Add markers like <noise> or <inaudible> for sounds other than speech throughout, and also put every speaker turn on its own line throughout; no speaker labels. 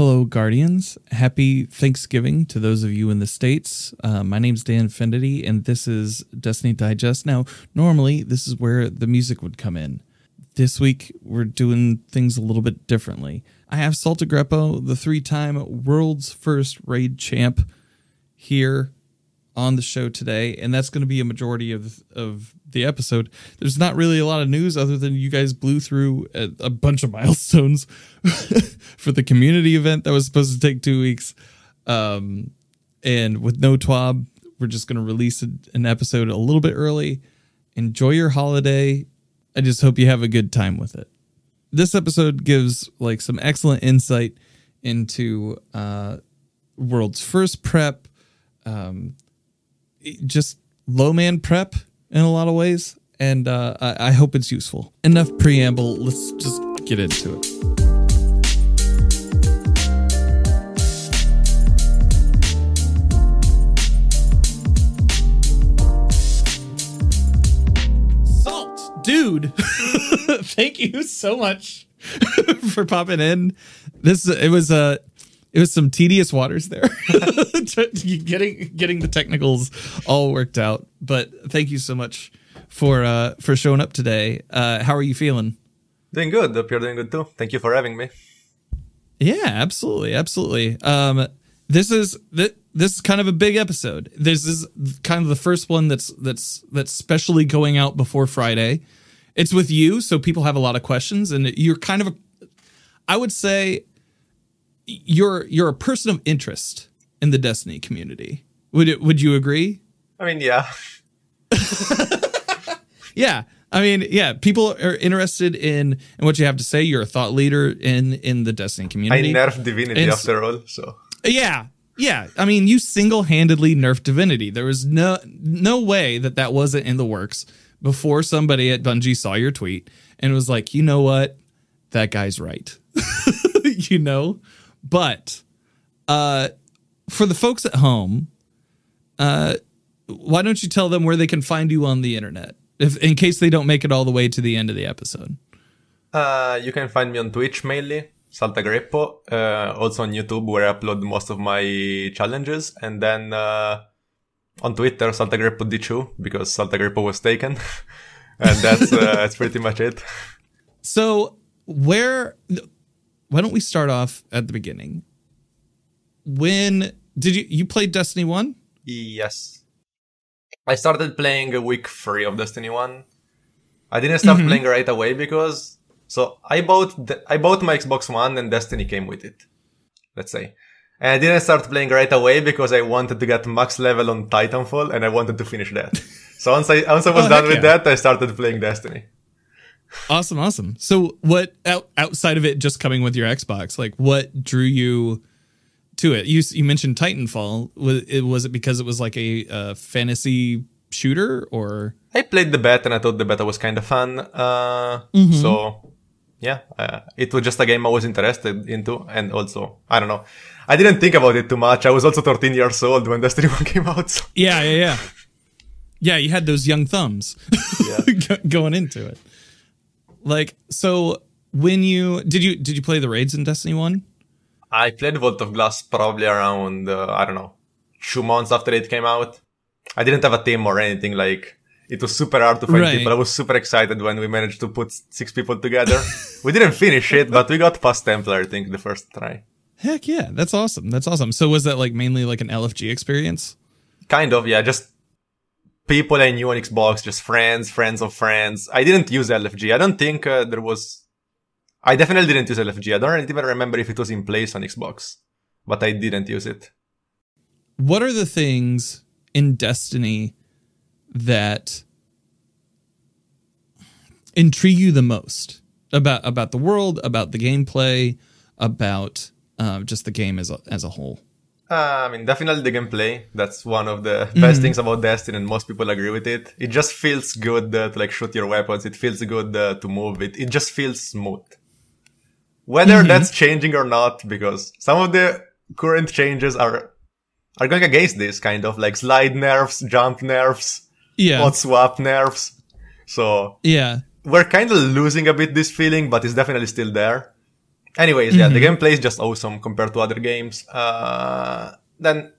Hello, Guardians. Happy Thanksgiving to those of you in the States. Uh, my name's Danfinity, and this is Destiny Digest. Now, normally, this is where the music would come in. This week, we're doing things a little bit differently. I have Saltagreppo, the three time world's first raid champ, here on the show today, and that's going to be a majority of of the episode. There's not really a lot of news other than you guys blew through a, a bunch of <laughs> milestones <laughs> for the community event that was supposed to take two weeks. Um, and with no TWAB, we're just going to release a, an episode a little bit early. Enjoy your holiday. I just hope you have a good time with it. This episode gives like some excellent insight into uh, world's first prep, um, just low man prep in a lot of ways, and uh, I, I hope it's useful. Enough preamble. Let's just get into it. Salt, dude. <laughs> Thank you so much <laughs> for popping in. This it was a. It was some tedious waters there. <laughs> Getting getting the technicals all worked out. But thank you so much for uh for showing up today. Uh how are you feeling?
Doing good. Hope you're doing good too. Thank you for having me.
Yeah absolutely. Absolutely. Um this is this, this is kind of a big episode. This is kind of the first one that's that's that's specially going out before friday. It's with you so people have a lot of questions and you're kind of a i would say you're you're a person of interest in the Destiny community. Would it would you agree?
I mean, yeah. <laughs>
yeah. I mean, yeah, people are interested in in what you have to say. You're a thought leader in in the Destiny community.
I nerfed divinity and after all, so.
Yeah. Yeah, I mean, you single-handedly nerfed divinity. There was no no way that that wasn't in the works before somebody at Bungie saw your tweet and was like, "You know what? That guy's right." <laughs> you know? But uh, for the folks at home, uh, why don't you tell them where they can find you on the internet, if in case they don't make it all the way to the end of the episode?
Uh, you can find me on Twitch mainly, Saltagreppo, uh, also on YouTube where I upload most of my challenges, and then uh, on Twitter, Saltagreppo D2 because Saltagreppo was taken, <laughs> and that's uh, that's pretty much it.
So where why don't we start off at the beginning? When did you you played Destiny 1?
Yes. I started playing a week free of Destiny 1. I didn't start mm-hmm. playing right away because so I bought the, I bought my Xbox One and Destiny came with it. Let's say. And I didn't start playing right away because I wanted to get max level on Titanfall and I wanted to finish that. <laughs> so once I once I was oh, done with yeah. that, I started playing Destiny.
Awesome, awesome. So, what out, outside of it just coming with your Xbox, like what drew you to it? You you mentioned Titanfall. Was it was it because it was like a, a fantasy shooter, or
I played the beta and I thought the beta was kind of fun. Uh, mm-hmm. So yeah, uh, it was just a game I was interested into, and also I don't know, I didn't think about it too much. I was also 13 years old when Destiny <laughs> 1 came out. So.
Yeah, yeah, yeah. Yeah, you had those young thumbs yeah. <laughs> going into it. Like, so when you did you did you play the raids in Destiny One?
I played Vault of Glass probably around uh, I don't know two months after it came out. I didn't have a team or anything like. It was super hard to find right. people. I was super excited when we managed to put six people together. <laughs> we didn't finish it, but we got past Templar, I think, the first try.
Heck yeah, that's awesome. That's awesome. So was that like mainly like an LFG experience?
Kind of, yeah. Just people I knew on Xbox, just friends, friends of friends. I didn't use LFG. I don't think uh, there was. I definitely didn't use LFG. I don't even remember if it was in place on Xbox, but I didn't use it.
What are the things in Destiny that intrigue you the most about about the world, about the gameplay, about uh, just the game as a, as a whole?
Uh, I mean, definitely the gameplay. That's one of the mm-hmm. best things about Destiny, and most people agree with it. It just feels good uh, to like shoot your weapons. It feels good uh, to move it. It just feels smooth. Whether mm-hmm. that's changing or not, because some of the current changes are are going against this kind of like slide nerfs, jump nerfs, yeah, hot swap nerfs. So
yeah,
we're kind of losing a bit this feeling, but it's definitely still there. Anyways, yeah, the gameplay is just awesome compared to other games. Uh, then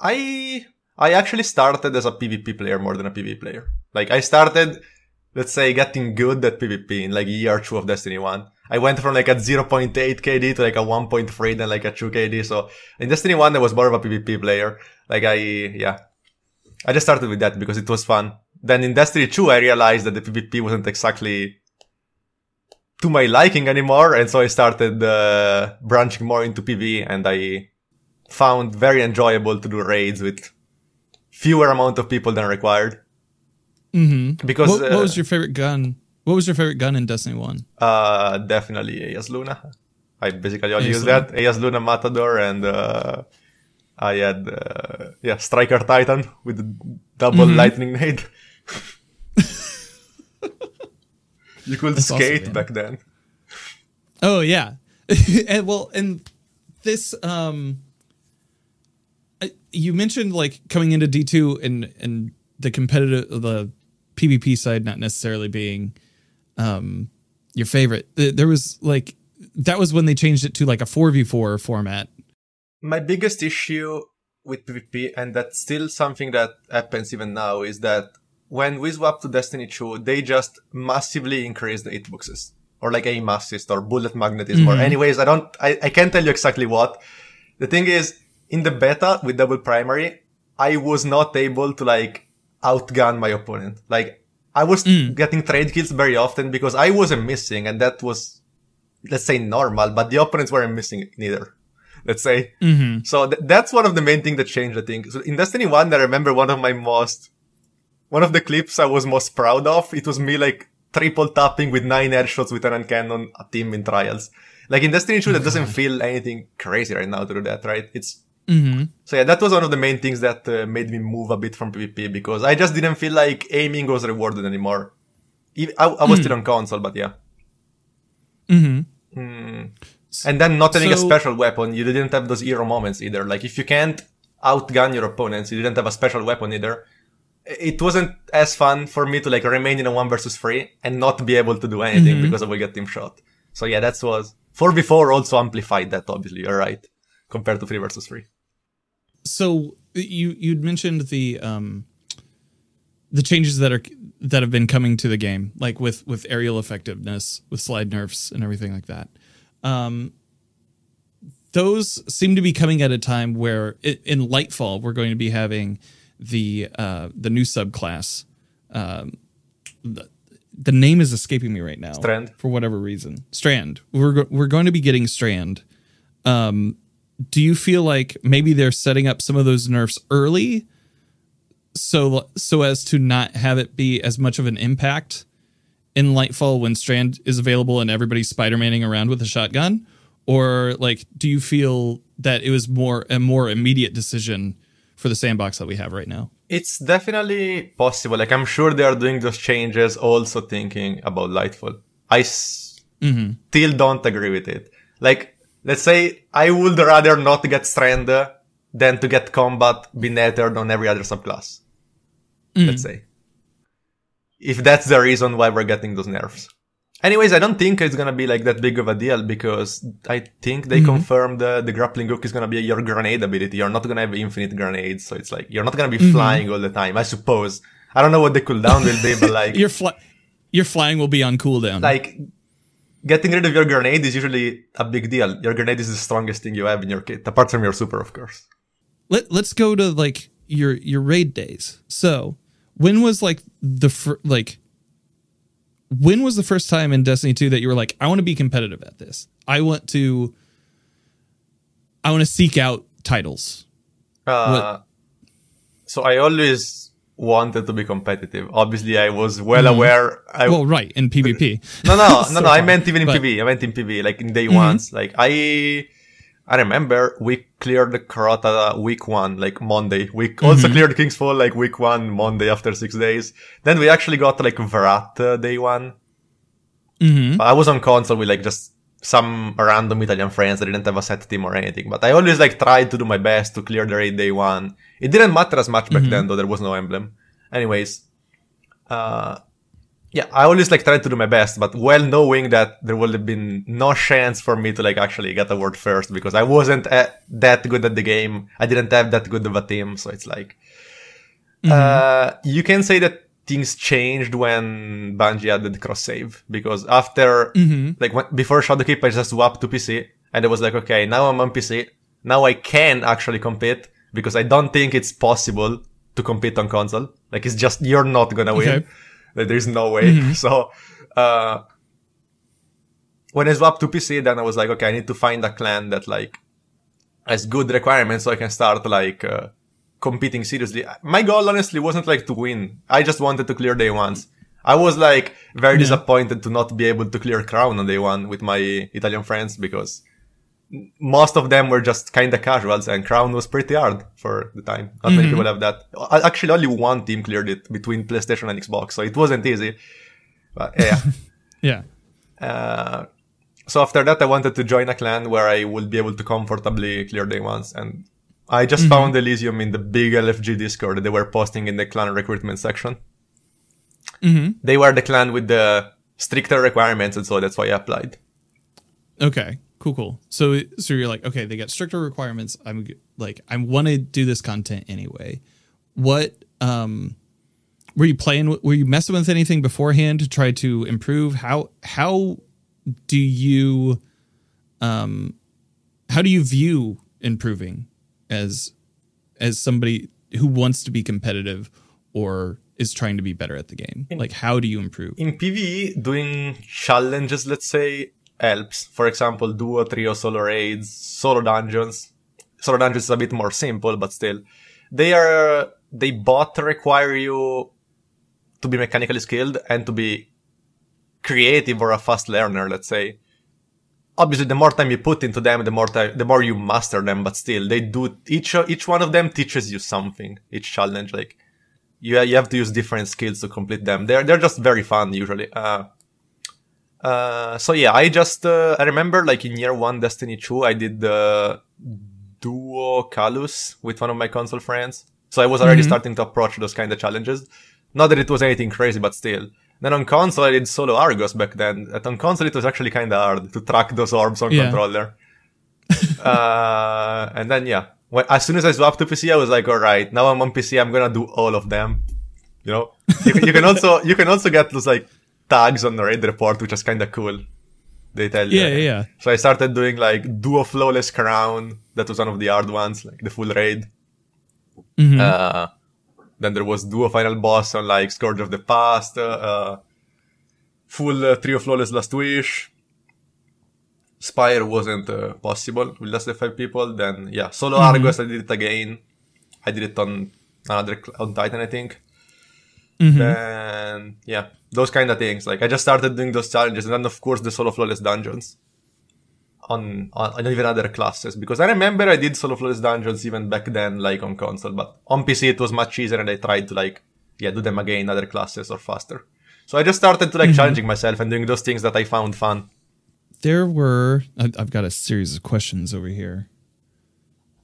I I actually started as a PvP player more than a PvP player. Like I started, let's say, getting good at PvP in like year two of Destiny One. I went from like a 0.8 KD to like a 1.3, then like a 2 KD. So in Destiny 1, I was more of a PvP player. Like I, yeah, I just started with that because it was fun. Then in Destiny 2, I realized that the PvP wasn't exactly to my liking anymore. And so I started uh, branching more into PvE and I found very enjoyable to do raids with fewer amount of people than required.
Mm-hmm.
Because
what, what
uh,
was your favorite gun? What was your favorite gun in Destiny One?
Uh, definitely Eyasluna. I basically only use
Luna.
that. Eyasluna Matador and, uh, I had, uh, yeah, Striker Titan with double
Mm-hmm.
lightning nade. You could
That's awesome,
skate
man.
back then.
Oh yeah, <laughs> and well, and this um, I- you mentioned like coming into D two and and the competitive the PvP side not necessarily being um your favorite. There was like that was when they changed it to like a four v four format.
My biggest issue with PvP, and that's still something that happens even now, is that when we swap to Destiny 2, they just massively increase the hitboxes. Or like aim assist or bullet magnetism or mm-hmm. anyways, I don't, I, I can't tell you exactly what. The thing is, in the beta with double primary, I was not able to like outgun my opponent. Like, I was mm. getting trade kills very often because I wasn't missing and that was, let's say normal, but the opponents weren't missing neither. Let's say. Mm-hmm. So th- that's one of the main things that changed, I think. So in Destiny 1, I remember one of my most, one of the clips I was most proud of, it was me like triple tapping with nine airshots with an cannon a team in trials. Like in Destiny 2, that doesn't <laughs> feel anything crazy right now to do that, right? It's, Mm-hmm. so yeah, that was one of the main things that uh, made me move a bit from PvP because I just didn't feel like aiming was rewarded anymore. I, I was still on console, but yeah. mm-hmm And then not having a special weapon, you didn't have those hero moments either. Like if you can't outgun your opponents, you didn't have a special weapon either. It wasn't as fun for me to like remain in a one versus three and not be able to do anything because I will get team shot. So yeah, that was four before also amplified that. Obviously, you're right compared to three versus three.
So you you'd mentioned the um the changes that are that have been coming to the game, like with with aerial effectiveness, with slide nerfs and everything like that. Um, those seem to be coming at a time where i in Lightfall we're going to be having the uh, the new subclass. Um, the, the name is escaping me right now.
Strand.
for whatever reason. Strand. We're go- we're going to be getting Strand. Um, do you feel like maybe they're setting up some of those nerfs early, so so as to not have it be as much of an impact in Lightfall when Strand is available and everybody's Spider-Maning around with a shotgun? Or like, do you feel that it was more a more immediate decision for the sandbox that we have right now?
It's definitely possible. Like I'm sure they are doing those changes, also thinking about Lightfall. I s- mm-hmm. still don't agree with it. Like, let's say I would rather not get Strand than to get combat be nettered on every other subclass. Mm-hmm. Let's say. If that's the reason why we're getting those nerfs. Anyways, I don't think it's gonna be like that big of a deal because I think they mm-hmm. confirmed the, the grappling hook is gonna be your grenade ability. You're not gonna have infinite grenades, so it's like you're not gonna be mm-hmm. flying all the time. I suppose. I don't know what the cooldown will be, but like <laughs>
Your fly, your flying will be on cooldown.
like getting rid of your grenade is usually a big deal. Your grenade is the strongest thing you have in your kit, apart from your super, of course.
Let Let's go to like your your raid days. So when was like the fir- like when was the first time in Destiny 2 that you were like, I want to be competitive at this. I want to I want to seek out titles.
Uh, so I always wanted to be competitive. Obviously, I was well aware. I,
Well, right, in PvP.
no, no, no, <laughs>
So
no. I
far.
meant even in
But- Mm-hmm.
PV. I meant in PV, like in day ones. Like I, I remember we cleared the Crota week one, like Monday. We also
Mm-hmm.
cleared King's Fall like week one, Monday after six days. Then we actually got like Varat uh, day one.
Mhm.
I was on console with like just some random Italian friends that didn't have a set team or anything. But I always like tried to do my best to clear the raid day one. It didn't matter as much back then, though there was no emblem. Anyways, uh, yeah, I always like tried to do my best, but well knowing that there would have been no chance for me to like actually get a word first because I wasn't uh, that good at the game. I didn't have that good of a team, so it's like mm-hmm. uh, you can say that things changed when Bungie added cross save because after mm-hmm. like when, before Shadowkeep, I just swapped to PC and it was like okay, now I'm on PC. Now I can actually compete because I don't think it's possible to compete on console. Like it's just you're not gonna win. That there's no way. Mm-hmm. <laughs> So, uh, when I swapped to PC, then I was like, okay, I need to find a clan that like has good requirements so I can start like uh, competing seriously. My goal honestly wasn't like to win. I just wanted to clear day ones. I was like very yeah. disappointed to not be able to clear crown on day one with my Italian friends because most of them were just kind of casuals and crown was pretty hard for the time. Not mm-hmm. many people have that. Actually only one team cleared it between playstation and xbox so it wasn't easy. But yeah. <laughs>
Yeah.
Uh, so after that i wanted to join a clan where i would be able to comfortably clear day ones and i just mm-hmm. found elysium in the big lfg discord. That they were posting in the clan recruitment section. Mm-hmm. they were the clan with the stricter requirements and so that's why i applied.
Okay cool cool. So so you're like okay they got stricter requirements. I'm like i want to do this content anyway. What um were you playing were you messing with anything beforehand to try to improve? How how do you um how do you view improving as as somebody who wants to be competitive or is trying to be better at the game? In, like how do you improve?
in pve doing challenges let's say helps. For example, duo, trio, solo raids, solo dungeons. Solo dungeons is a bit more simple, but still, they are they both require you to be mechanically skilled and to be creative or a fast learner. Let's say. Obviously, the more time you put into them, the more time, the more you master them. But still, they do each each one of them teaches you something. Each challenge, like you you have to use different skills to complete them. They're they're just very fun usually. Uh, uh, so yeah, I just uh, I remember like in year one Destiny 2, I did the duo Calus with one of my console friends. So I was already mm-hmm. starting to approach those kind of challenges. Not that it was anything crazy, but still. Then on console, I did solo Argos back then. And on console, it was actually kind of hard to track those orbs on yeah. controller. <laughs> uh, and then yeah, when, as soon as I swapped to PC, I was like, all right, now I'm on PC. I'm gonna do all of them. You know, you, you can also you can also get those like tags on the raid report, which is kind of cool. They tell
you. Yeah, yeah, yeah.
So I started doing like duo flawless crown. That was one of the hard ones, like the full raid. Mm-hmm. Uh, then there was duo final boss on like Scourge of the Past, uh, uh full uh, trio flawless last wish. Spire wasn't uh, possible with less than five people. Then yeah, solo mm-hmm. Argos I did it again. I did it on another on Titan I think. Mm-hmm. Then yeah, those kind of things. Like I just started doing those challenges, and then of course the solo flawless dungeons on, on even other classes because I remember I did solo flawless dungeons even back then, like on console, but on PC it was much easier, and I tried to like yeah do them again other classes or faster. So I just started to like mm-hmm. challenging myself and doing those things that I found fun.
There were I've got a series of questions over here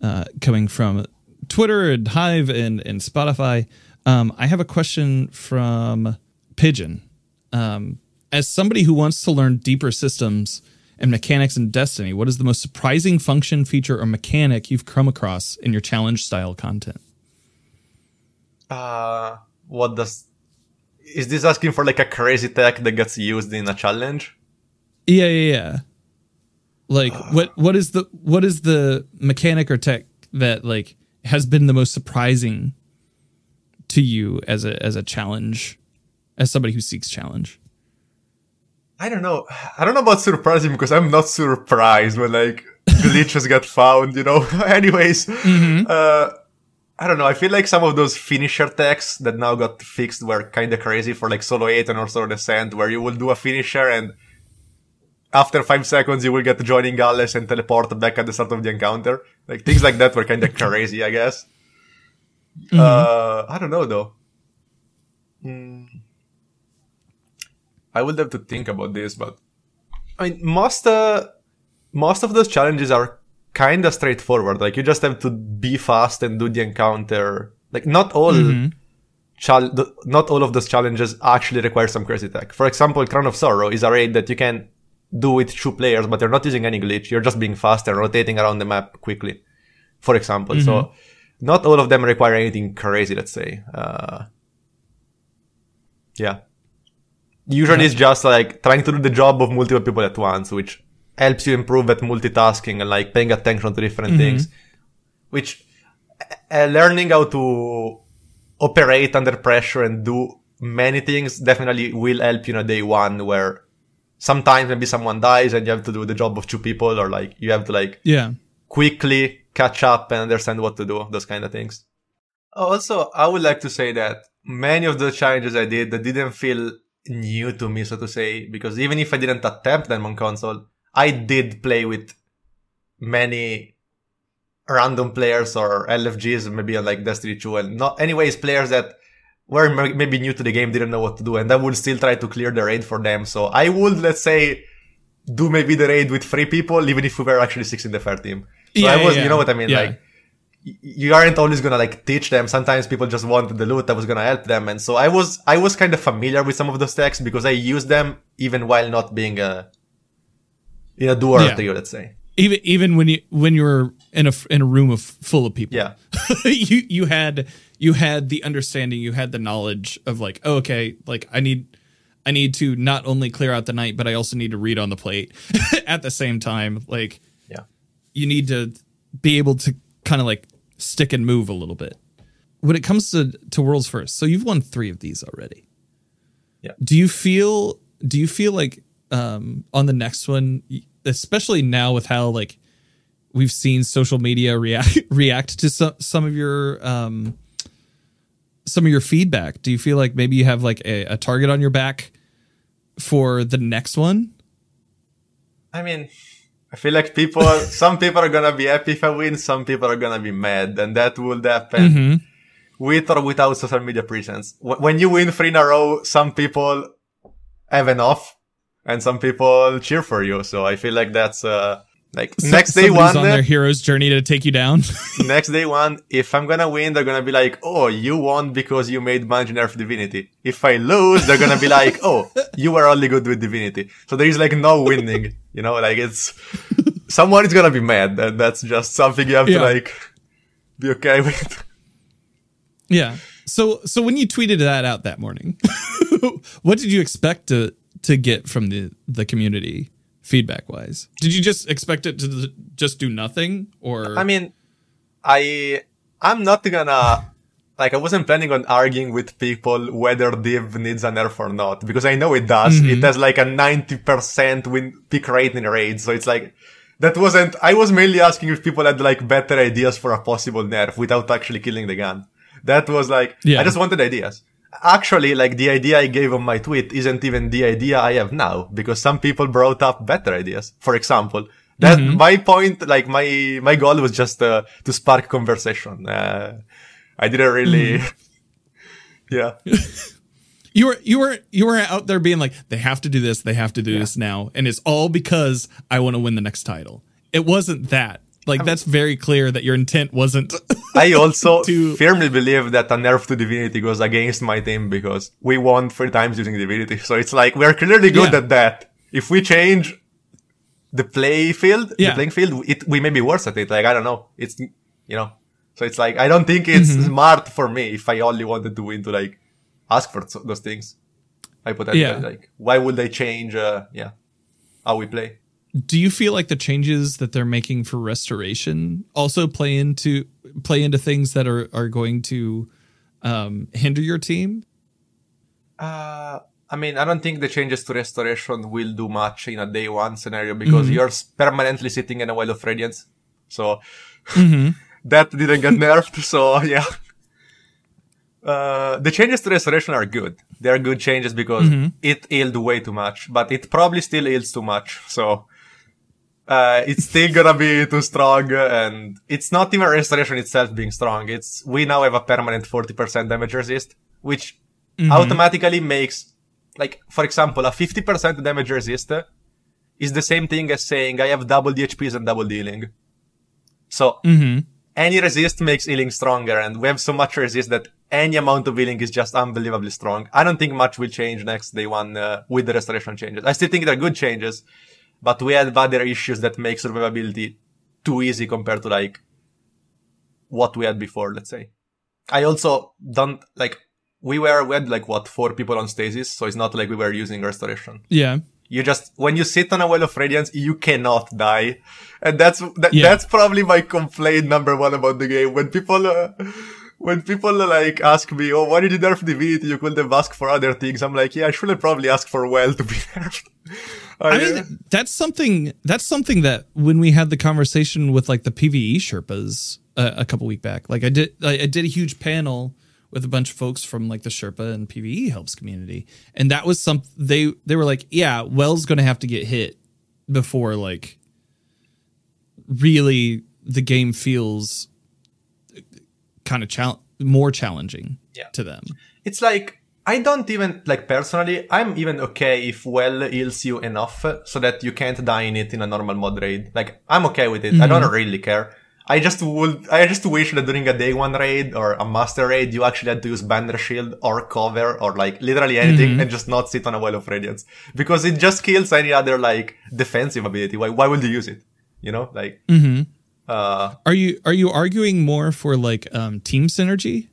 uh, coming from Twitter and Hive and and Spotify. Um, I have a question from Pigeon. Um, as somebody who wants to learn deeper systems and mechanics in Destiny, what is the most surprising function, feature, or mechanic you've come across in your challenge style content?
Uh, what does is this asking for like a crazy tech that gets used in a challenge?
Yeah, yeah, yeah. Like what what is the what is the mechanic or tech that like has been the most surprising to you as a as a challenge as somebody who seeks challenge?
I don't know. I don't know about surprising because I'm not surprised when like glitches get found, you know. <laughs> Anyways, mm-hmm. uh, I don't know. I feel like some of those finisher techs that now got fixed were kind of crazy for like solo 8 and also descent, where you will do a finisher and after five seconds you will get joining Gallus and teleport back at the start of the encounter. Like things like that were kind of <laughs> crazy, I guess. Mm-hmm. Uh, I don't know though. Mm. I would have to think about this, but I mean, most uh, most of those challenges are kind of straightforward. Like you just have to be fast and do the encounter. Like not all mm-hmm. chal- not all of those challenges actually require some crazy tech. For example, Crown of Sorrow is a raid that you can do with two players, but you're not using any glitch. You're just being fast and rotating around the map quickly. For example, so not all of them require anything crazy. Let's say, uh, yeah. Usually it's just like trying to do the job of multiple people at once, which helps you improve at multitasking and like paying attention to different things, which uh, learning how to operate under pressure and do many things definitely will help you in a day one where sometimes maybe someone dies and you have to do the job of two people or like you have to like
Yeah.
quickly catch up and understand what to do, those kind of things. Also, I would like to say that many of the challenges I did that didn't feel new to me, so to say, because even if I didn't attempt them on console, I did play with many random players or LFGs, maybe like Destiny 2, and not anyways players that were maybe new to the game, didn't know what to do, and I would still try to clear the raid for them. So I would, let's say, do maybe the raid with three people, even if we were actually six in the third team. So
Yeah,
I was,
yeah,
you know what I mean?
yeah.
Like, you aren't always gonna like teach them. Sometimes people just wanted the loot. that was gonna help them, and so I was, I was kind of familiar with some of those techs because I used them even while not being a, in a duo
Yeah.
trio, let's say.
Even even when you when you were in a in a room of full of people.
Yeah. <laughs>
you you had you had the understanding, you had the knowledge of like, oh, okay, like I need I need to not only clear out the night, but I also need to read on the plate <laughs> at the same time. Like. You need to be able to kind of like stick and move a little bit. When it comes to to worlds first, so you've won three of these already.
Yeah.
Do you feel do you feel like um on the next one, especially now with how like we've seen social media react <laughs> react to some some of your um some of your feedback. Do you feel like maybe you have like a, a target on your back for the next one?
I mean, I feel like people, <laughs> some people are gonna be happy if I win, some people are gonna be mad, and that will happen with or without social media presence. Wh- When you win three in a row, some people have enough, and some people cheer for you. So I feel like that's uh like next day one.
on their hero's journey to take you down. <laughs>
next day one, if I'm gonna win, they're gonna be like, "Oh, you won because you made Bungie nerf Divinity." If I lose, they're gonna be like, "Oh, you were only good with Divinity." So there is like no winning, you know. Like it's someone is gonna be mad, and that's just something you have
Yeah.
to like be okay with.
Yeah. So so when you tweeted that out that morning, <laughs> what did you expect to to get from the the community feedback wise? Did you just expect it to just do nothing or
I mean, I I'm not gonna like I wasn't planning on arguing with people whether Div needs a nerf or not because I know it does. It mm-hmm. has like a ninety percent win pick rate in raids, so it's like that wasn't. I was mainly asking if people had like better ideas for a possible nerf without actually killing the gun. That was like
Yeah.
I just wanted ideas. Actually, like the idea I gave on my tweet isn't even the idea I have now because some people brought up better ideas. For example, that my point, like my my goal was just uh, to spark conversation. Uh, I didn't really, <laughs> yeah, <laughs>
you were you were you were out there being like they have to do this, they have to do this now, and it's all because I want to win the next title. It wasn't that. Like that's very clear that your intent wasn't. <laughs>
I also <laughs>
To-
firmly believe that a nerf to Divinity goes against my team because we won three times using Divinity. So it's like we're clearly good
Yeah.
at that. If we change the play field,
Yeah.
the playing field, it we may be worse at it. Like I don't know. It's you know. So it's like I don't think it's
Mm-hmm.
smart for me if I only wanted to win to like ask for those things. Hypothetically,
Yeah.
like why would they change? Uh, yeah, how we play.
Do you feel like the changes that they're making for restoration also play into play into things that are are going to um, hinder your team?
Uh, I mean, I don't think the changes to restoration will do much in a day one scenario because you're permanently sitting in a well of radiance. So <laughs> that didn't get nerfed. <laughs> So yeah. Uh, the changes to restoration are good. They're good changes because it healed way too much, but it probably still heals too much. So uh, it's still gonna be too strong, and it's not even restoration itself being strong. It's we now have a permanent 40% damage resist, which automatically makes, like, for example, a 50% damage resist is the same thing as saying I have double the HPs and double the healing. So any resist makes healing stronger, and we have so much resist that any amount of healing is just unbelievably strong. I don't think much will change next day one uh, with the restoration changes. I still think they're good changes, but we have other issues that make survivability too easy compared to like what we had before, let's say. I also don't like we were we had like what four people on stasis, so it's not like we were using restoration.
Yeah.
You just when you sit on a well of radiance, you cannot die, and that's that,
Yeah.
that's probably my complaint number one about the game. When people uh, when people uh, like ask me, "Oh, why did you nerf divinity? You could have asked for other things." I'm like, yeah, I should have probably asked for well to be nerfed. <laughs>
I mean, that's something. That's something that when we had the conversation with like the PVE Sherpas uh, a couple week back, like I did, I, I did a huge panel with a bunch of folks from like the Sherpa and PVE helps community, and that was some. They they were like, yeah, Well's going to have to get hit before like really the game feels kind of chal- more challenging
Yeah.
to them.
it's like I don't even like personally. I'm even okay if well heals you enough so that you can't die in it in a normal mod raid. Like I'm okay with it. I don't really care. I just would. I just wish that during a day one raid or a master raid, you actually had to use banner shield or cover or like literally anything and just not sit on a well of radiance because it just kills any other like defensive ability. Why? Why would you use it? You know, like. Uh,
Are you are you arguing more for like um, team synergy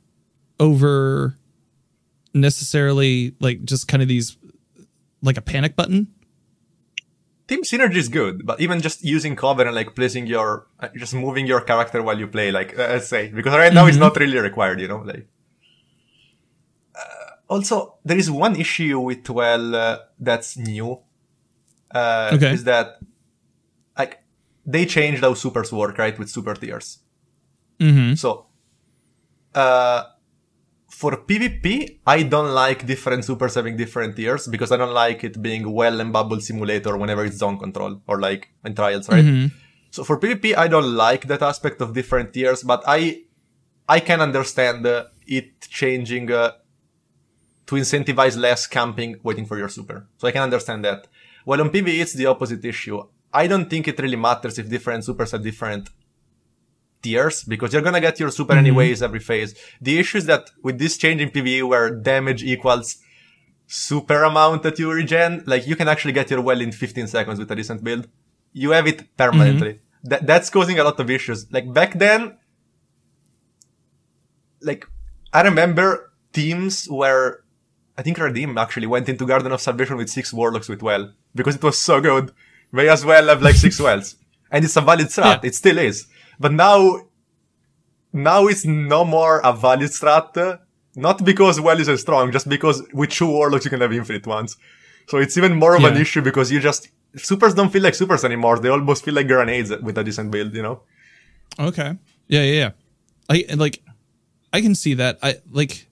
over necessarily like just kind of these like a panic button?
Team synergy is good, but even just using cover and like placing your, uh, just moving your character while you play, like uh, let's say, because right now it's not really required, you know, like. Uh, also, there is one issue with well uh, that's new. Uh,
Okay.
Is that like they changed how supers work, right, with super tiers.
Mm-hmm.
So, uh, for PvP, I don't like different supers having different tiers because I don't like it being well and bubble simulator whenever it's zone control or like in trials, right? So for PvP, I don't like that aspect of different tiers, but I I can understand uh, it changing uh, to incentivize less camping waiting for your super. So I can understand that. Well, on PvE, it's the opposite issue. I don't think it really matters if different supers have different tiers because you're gonna get your super mm-hmm. anyways every phase. The issue is that with this change in PvE where damage equals super amount that you regen, like you can actually get your well in 15 seconds with a decent build. You have it permanently. Mm-hmm. That, that's causing a lot of issues. Like back then, like I remember teams where I think Redeem actually went into Garden of Salvation with six warlocks with well because it was so good. May as well have like six <laughs> wells, and it's a valid strat.
Yeah.
It still is. But now, now it's no more a valid strat. Not because well isn't strong, just because with two warlocks you can have infinite ones. So it's even more of an issue because you just supers don't feel like supers anymore. They almost feel like grenades with a decent build. You know.
Okay. Yeah, yeah, yeah. I like I can see that. I like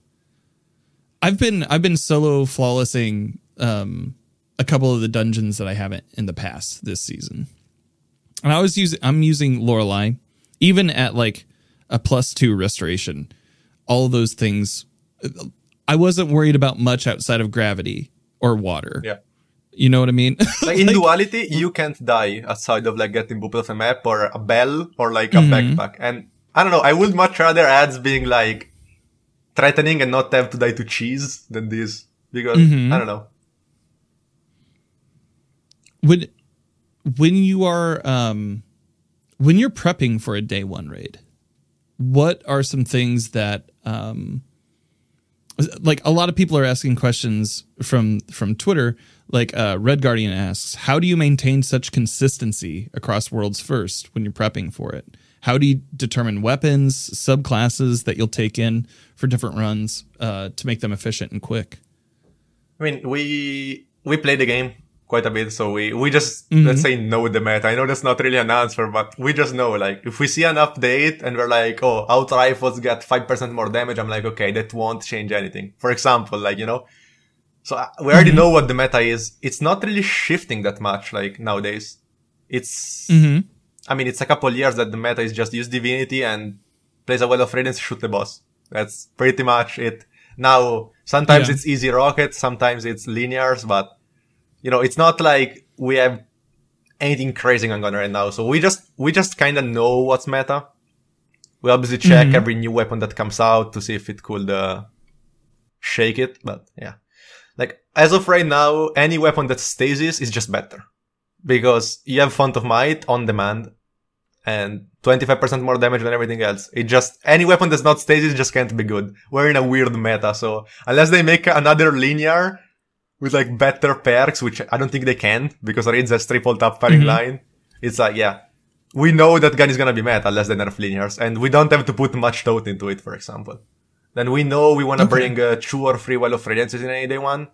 I've been I've been solo flawlessing um a couple of the dungeons that I haven't in the past this season. And I was using I'm using Loreley even at like a plus 2 restoration. All of those things I wasn't worried about much outside of gravity or water.
Yeah.
You know what I mean?
Like <laughs> in duality, you can't die outside of like getting booped off a map or a bell or like a
Mm-hmm.
backpack. And I don't know, I would much rather ads being like threatening and not have to die to cheese than this. Because
Mm-hmm.
I don't know.
when when you are um when you're prepping for a day one raid what are some things that um like a lot of people are asking questions from from twitter like uh red guardian asks how do you maintain such consistency across worlds first when you're prepping for it? How do you determine weapons subclasses that you'll take in for different runs uh to make them efficient and quick?
I mean, we we play the game quite a bit, so we we just
Mm-hmm.
let's say know the meta. I know that's not really an answer, but we just know like if we see an update and we're like, oh, auto rifles get five percent more damage, I'm like, okay, that won't change anything. For example, like you know, so uh, we already know what the meta is. It's not really shifting that much like nowadays. It's
mm-hmm.
I mean, it's a couple years that the meta is just use divinity and plays a well of radiance, shoot the boss. That's pretty much it. Now, sometimes
Yeah.
it's easy rockets, sometimes it's linears, but you know, it's not like we have anything crazy going on right now. So we just we just kind of know what's meta. We obviously check every new weapon that comes out to see if it could uh, shake it. But yeah, like as of right now, any weapon that stasis is just better because you have font of might on demand and 25% more damage than everything else. It just, any weapon that's not stasis just can't be good. We're in a weird meta, so unless they make another linear with like better perks, which I don't think they can because Reed's has triple tap firing
Mm-hmm.
line, it's like, yeah, we know that gun is gonna be meta unless they nerf linears, and we don't have to put much thought into it, for example. Then we know we wanna
Okay.
bring uh, two or three Well of Radiances in any day one.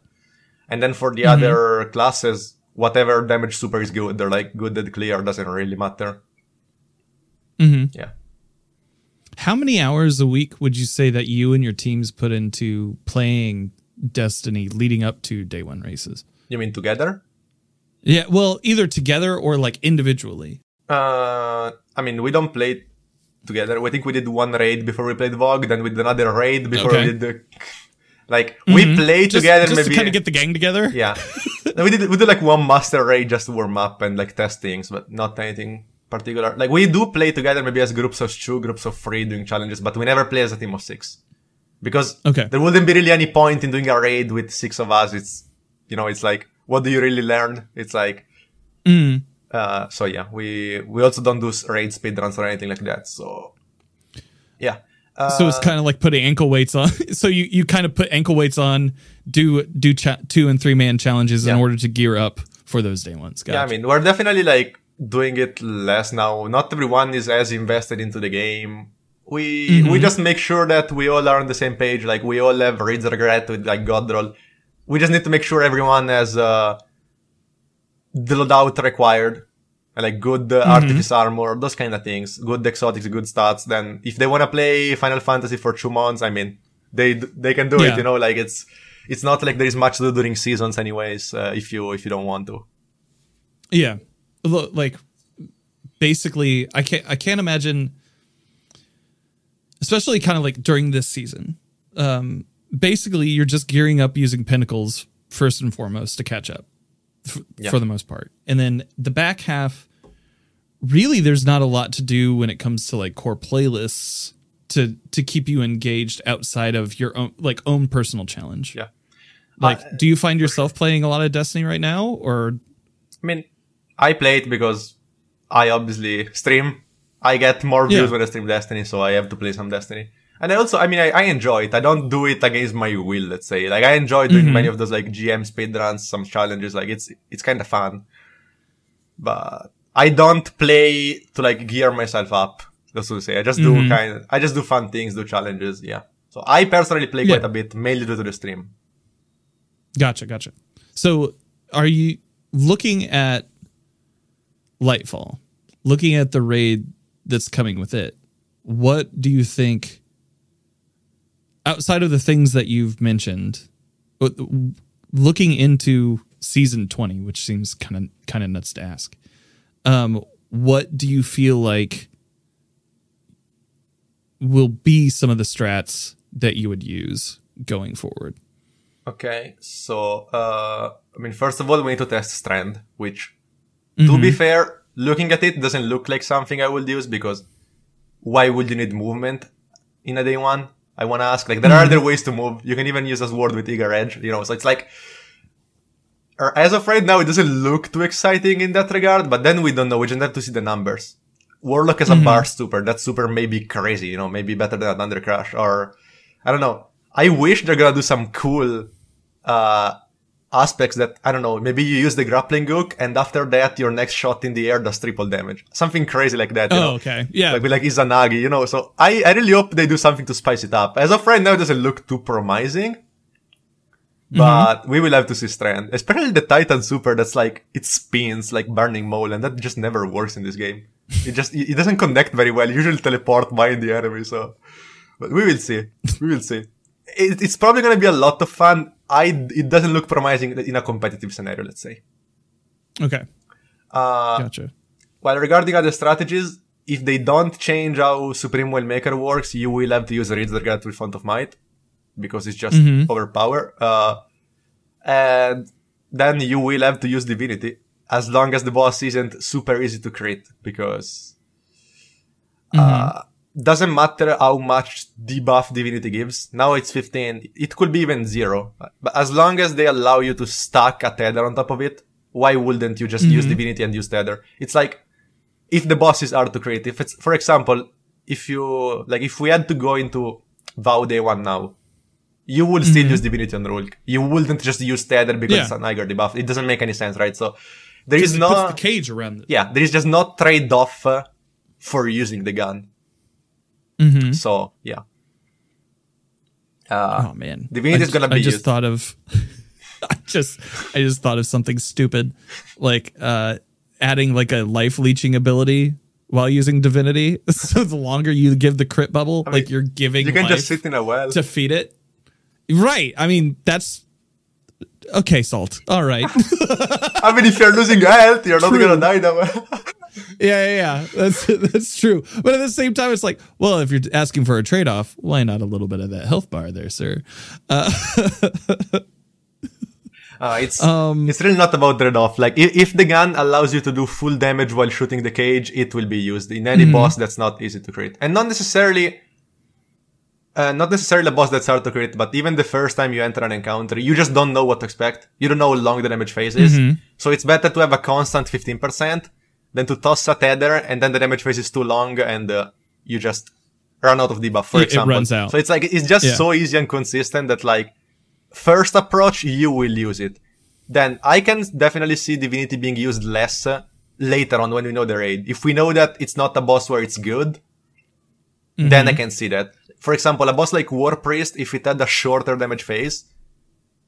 And then for the
Mm-hmm.
other classes, whatever damage super is good, they're like good and clear, doesn't really matter.
Mm-hmm.
Yeah.
How many hours a week would you say that you and your teams put into playing Destiny leading up to day one races?
You mean together?
Yeah, well, either together or like individually.
Uh, I mean, we don't play together. We think we did one raid before we played VoG, then we did another raid before
Okay.
we did the. <laughs> Like we play
Just,
together,
just
maybe
to kind of get the gang together. <laughs>
yeah. We did we did like one master raid just to warm up and like test things, but not anything particular. Like we do play together, maybe as groups of two, groups of three doing challenges, but we never play as a team of six because
Okay.
there wouldn't be really any point in doing a raid with six of us. It's you know, it's like what do you really learn? It's like
Mm.
uh, so yeah, we we also don't do raid speedruns or anything like that. So yeah, uh,
So it's kind of like putting ankle weights on. <laughs> so you, you kind of put ankle weights on, do do cha- two and three man challenges in order to gear up for those day ones.
yeah. I mean, we're definitely like doing it less now. Not everyone is as invested into the game. We we just make sure that we all are on the same page. Like we all have Reed's Regret with like Godroll. We just need to make sure everyone has uh, the loadout required. Like good uh, artifice armor, those kind of things, good exotics, good stats. Then, if they want to play Final Fantasy for two months, I mean, they they can do
Yeah.
it. You know, like it's it's not like there is much to do during seasons, anyways. Uh, if you if you don't want to.
Yeah. Look, like basically I can't I can't imagine especially kind of like during this season. Um basically you're just gearing up using pinnacles first and foremost to catch up f-
Yeah.
for the most part. And then the back half really there's not a lot to do when it comes to like core playlists to to keep you engaged outside of your own like own personal challenge.
Yeah.
Like do you find yourself playing a lot of Destiny right now or
I mean, I play it because I obviously stream. I get more views
Yeah.
when I stream Destiny, so I have to play some Destiny. And I also, I mean, I, I enjoy it. I don't do it against my will, let's say. Like, I enjoy doing mm-hmm. many of those, like, GM speedruns, some challenges. Like, it's, it's kind of fun. But I don't play to, like, gear myself up. That's to say. I just do mm-hmm. kind of, I just do fun things, do challenges, yeah. So I personally play
Yeah.
quite a bit, mainly due to the stream.
Gotcha, gotcha. So, are you looking at Lightfall, looking at the raid that's coming with it? What do you think, outside of the things that you've mentioned, but looking into season twenty, which seems kind of kind of nuts to ask, um, what do you feel like will be some of the strats that you would use going forward?
Okay, so uh, I mean, first of all, we need to test Strand, which, to be fair, looking at it doesn't look like something I would use because why would you need movement in a day one? I want to ask. Like, there are other mm-hmm. ways to move. You can even use a sword with eager edge, you know. So it's like, er, as of right now, it doesn't look too exciting in that regard. But then we don't know. We just have to see the numbers. Warlock is a mm-hmm. bar super. That super may be crazy, you know, maybe better than a Thunder Crash or I don't know. I wish they're gonna do some cool uh aspects that I don't know. Maybe you use the grappling hook, and after that, your next shot in the air does triple damage. Something crazy like that. You
Oh,
know?
okay. Yeah.
Like with like Izanagi, you know. So I I really hope they do something to spice it up. As of right now, it doesn't look too promising. Mm-hmm. But we will have to see Strand, especially the Titan Super. That's like it spins like Burning Maul, and that just never works in this game. It just it doesn't connect very well. You usually teleport behind the enemy, so. But we will see. We will see. It, it's probably gonna be a lot of fun. I it doesn't look promising in a competitive scenario. Let's say.
Okay.
Uh,
Gotcha.
while regarding other strategies, if they don't change how Supreme Waymaker works, you will have to use Reads the Guard with Font of Might because it's just overpower. Uh, and then you will have to use Divinity as long as the boss isn't super easy to crit because uh, doesn't matter how much debuff divinity gives. Now it's 15. It could be even zero. But as long as they allow you to stack a tether on top of it, why wouldn't you just use divinity and use tether? It's like if the bosses are to create. If it's, for example, if you like, if we had to go into Vow Day One now, you would still use divinity on Rulk. You wouldn't just use tether because
Yeah.
it's an Iger debuff. It doesn't make any sense, right? So there is no
the cage around it.
yeah, there is just no trade off uh, for using the gun.
Mhm.
So yeah. Uh,
Oh man,
Divinity
I,
is gonna be.
I
be
just
used.
thought of. <laughs> I just, I just thought of something stupid, like uh, adding like a life leeching ability while using divinity. <laughs> So the longer you give the crit bubble,
mean,
like you're giving
you can just sit in a well.
to feed it. Right. I mean, that's okay. Salt. All right. <laughs>
I mean, if you're losing your health, you're not gonna die that way.
Yeah, yeah, yeah. That's <laughs> that's true. But at the same time, it's like, well, if you're asking for a trade off, why not a little bit of that health bar there, sir?
Uh, <laughs> it's
Um,
it's really not about trade off. Like if, if the gun allows you to do full damage while shooting the cage, it will be used in any boss that's not easy to create, and not necessarily. Uh, not necessarily a boss that's hard to create, but even the first time you enter an encounter, you just don't know what to expect. You don't know how long the damage phase is. So it's better to have a constant 15% than to toss a tether and then the damage phase is too long and uh, you just run out of debuff, for
It- it
example.
runs out.
So it's like, it's just
Yeah.
so easy and consistent that like, first approach, you will use it. Then I can definitely see divinity being used less uh, later on when we know the raid. If we know that it's not a boss where it's good, then I can see that. For example, a boss like War Priest, if it had a shorter damage phase,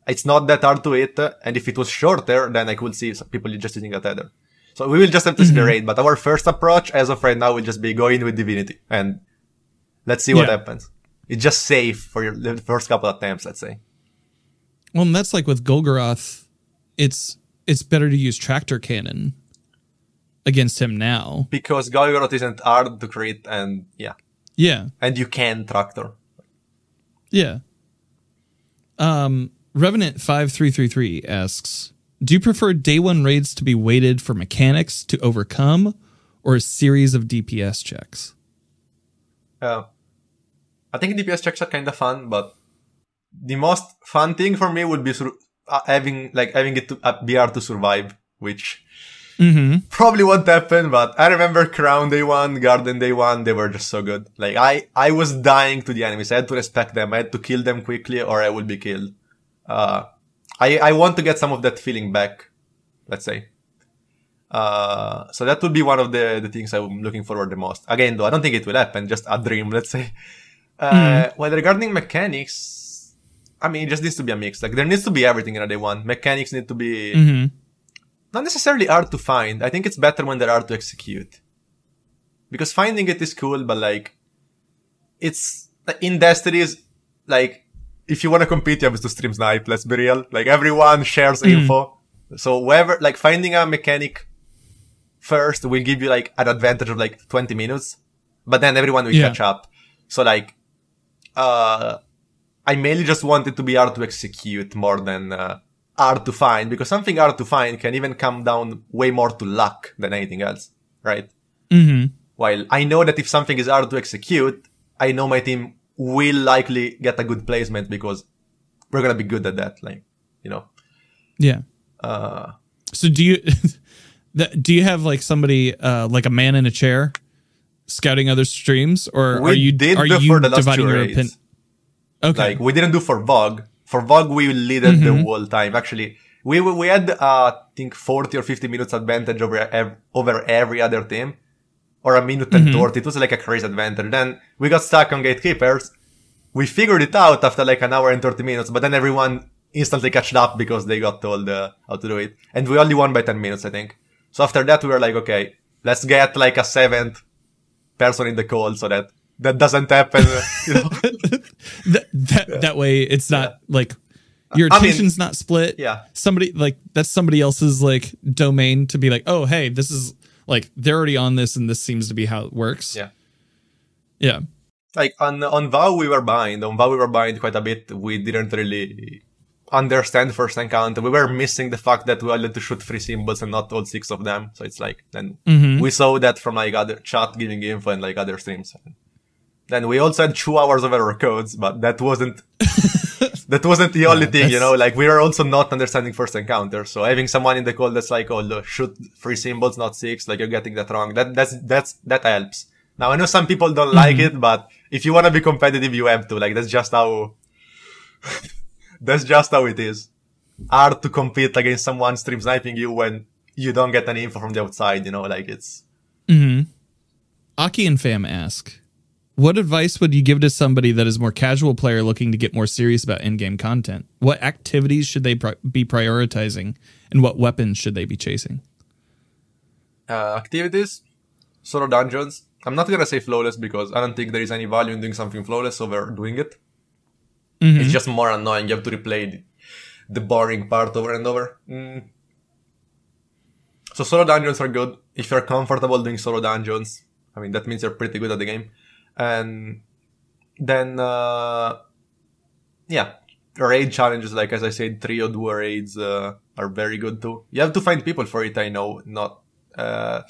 it's not that hard to hit, and if it was shorter, then I could see people just using a tether. So we will just have to see the raid, but our first approach, as of right now, will just be going with divinity, and let's see what
Yeah.
happens. It's just safe for your the first couple of attempts, let's say.
Well, and that's like with Golgoroth. It's it's better to use tractor cannon against him now.
Because Golgoroth isn't hard to create, and yeah,
Yeah,
and you can tractor.
yeah. Um, Revenant five three three three asks, "Do you prefer day one raids to be weighted for mechanics to overcome, or a series of DPS checks?"
Uh, I think DPS checks are kind of fun, but the most fun thing for me would be sur- uh, having like having it to uh, be hard to survive, which
Mm-hmm.
probably won't happen. But I remember Crown Day One, Garden Day One, they were just so good. Like I, I was dying to the enemies. I had to respect them. I had to kill them quickly, or I would be killed. Uh, I, I want to get some of that feeling back. Let's say. Uh, so that would be one of the, the things I'm looking forward the most. Again, though, I don't think it will happen. Just a dream, <laughs> let's say. Uh, Well, regarding mechanics, I mean, it just needs to be a mix. Like, there needs to be everything in a day one. Mechanics need to be
Mm-hmm.
not necessarily hard to find. I think it's better when they're hard to execute. Because finding it is cool, but like, it's in Destiny is like, if you want to compete, you have to stream snipe. Let's be real. Like everyone shares info. So whoever, like finding a mechanic first will give you like an advantage of like 20 minutes, but then everyone will
Yeah.
catch up. So like, uh, I mainly just want it to be hard to execute more than uh, hard to find because something hard to find can even come down way more to luck than anything else, right?
Mm-hmm.
While I know that if something is hard to execute, I know my team will likely get a good placement because we're gonna be good at that. Like, you know,
Yeah.
uh,
So do you <laughs> do you have like somebody uh like a man in a chair scouting other streams or are you
did
are you dividing your opinion? Okay.
like we didn't do for VoG. For VoG, we lead it the whole time. Actually, we we had uh, I think forty or fifty minutes advantage over ev- over every other team, or a minute and thirty. It was like a crazy adventure. Then we got stuck on gatekeepers. We figured it out after like an hour and thirty minutes, but then everyone instantly catched up because they got told uh, how to do it, and we only won by ten minutes, I think. So after that, we were like, okay, let's get like a seventh person in the call so that that doesn't happen. <laughs> You know. <laughs>
that that, that way it's not like your
I mean-
attention's not split.
Yeah.
Somebody like that's somebody else's like domain to be like, "Oh, hey, this is like they're already on this and this seems to be how it works."
Yeah.
Yeah.
like on on Vow we were behind. On Vow we were behind quite a bit. We didn't really understand first encounter. We were missing the fact that we all had to shoot three symbols and not all six of them. So it's like then mm-hmm. we saw that from like other chat giving info and like other streams. Then we also had two hours of error codes, but that wasn't <laughs> that wasn't the only
Yeah,
thing, you know. Like we are also not understanding first encounter. So having someone in the call that's like, "Oh, look, shoot three symbols, not six. Like you're getting that wrong." That that's that's that helps. Now I know some people don't like
Mm-hmm.
it, but if you want to be competitive, you have to. Like that's just how. <laughs> that's just how it is. Hard to compete against someone stream sniping you when you don't get any info from the outside. You know, like it's.
Aki and Fam ask, what advice would you give to somebody that is more casual player looking to get more serious about in-game content? What activities should they pri- be prioritizing, and what weapons should they be chasing?
uh, activities, solo dungeons. I'm not gonna say flawless because I don't think there is any value in doing something flawless over doing it. It's just more annoying. You have to replay the, the boring part over and over. Mm. So solo dungeons are good if you're comfortable doing solo dungeons. I mean that means you're pretty good at the game, and then uh, yeah, raid challenges like as I said, trio duo raids uh, are very good too. You have to find people for it. I know, not uh,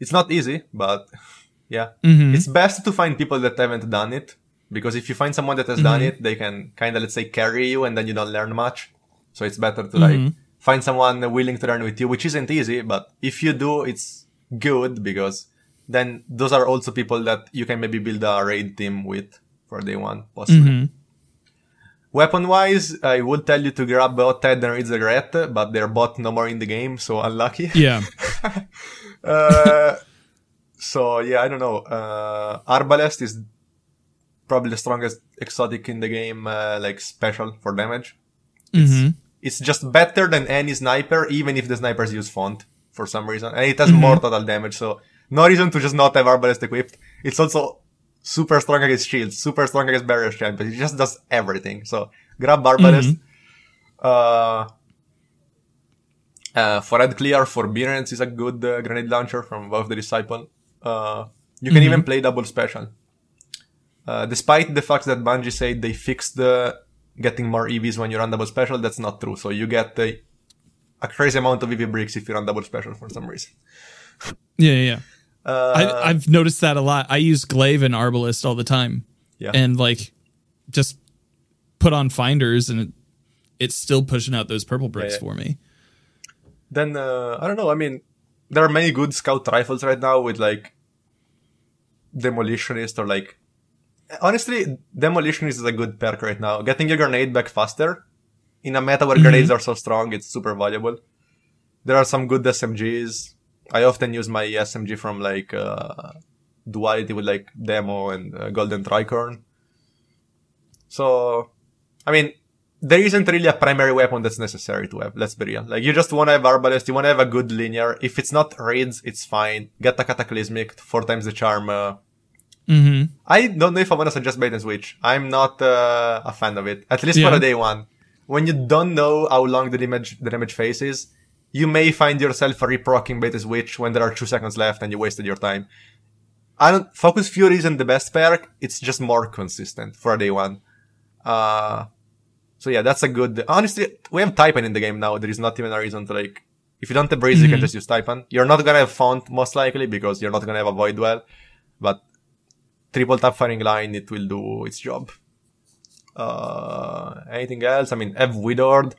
it's not easy, but <laughs> yeah, it's best to find people that haven't done it because if you find someone that has done it, they can kind of let's say carry you, and then you don't learn much. So it's better to like find someone willing to learn with you, which isn't easy, but if you do, it's good because then those are also people that you can maybe build a raid team with for day one, possibly. Weapon wise, I would tell you to grab both Ted and Regret, but they're both no more in the game, so unlucky. <laughs>
Yeah. <laughs>
Uh, so yeah, I don't know. Uh, Arbalest is probably the strongest exotic in the game, uh, like special for damage.
hmm
It's just better than any sniper, even if the snipers use font for some reason, and it has more total damage. So no reason to just not have Arbalest equipped. It's also super strong against shields, super strong against barrier champions. It just does everything. So grab Arbalest. Uh, uh, for ad clear, Forbearance is a good uh, grenade launcher from of the Disciple. Uh, you can even play double special. Uh, despite the fact that Bungie said they fixed the getting more EVs when you run double special, that's not true. So you get a, a crazy amount of EV bricks if you run double special for some reason.
Yeah, yeah. Yeah.
Uh,
I, I've noticed that a lot. I use Glaive and Arbalest all the time,
yeah.
and like just put on finders, and it, it's still pushing out those purple bricks
yeah.
for me.
then uh, I don't know. I mean, there are many good scout rifles right now with like demolitionist or like honestly, demolitionist is a good perk right now. Getting your grenade back faster in a meta where grenades are so strong, it's super valuable. There are some good SMGs. I often use my SMG from like uh, duality with like demo and uh, golden tricorn. So, I mean, there isn't really a primary weapon that's necessary to have. Let's be real. Like you just want to have arbalest. You want to have a good linear. If it's not raids, it's fine. Get a cataclysmic four times the charm. Uh,
Mm-hmm.
I don't know if I want to suggest bait and switch. I'm not uh, a fan of it. At least
Yeah.
for a day one. When you don't know how long the damage the damage phase is, you may find yourself reprocking bait and switch when there are two seconds left and you wasted your time. I don't focus fury isn't the best perk. It's just more consistent for a day one. Uh, so yeah, that's a good. Honestly, we have Taipan in the game now. There is not even a reason to like. If you don't have Reed's, you can just use Taipan. You're not gonna have Font most likely because you're not gonna have a Void Well, but triple tap firing line, it will do its job. Uh, anything else? I mean, have Witherhoard.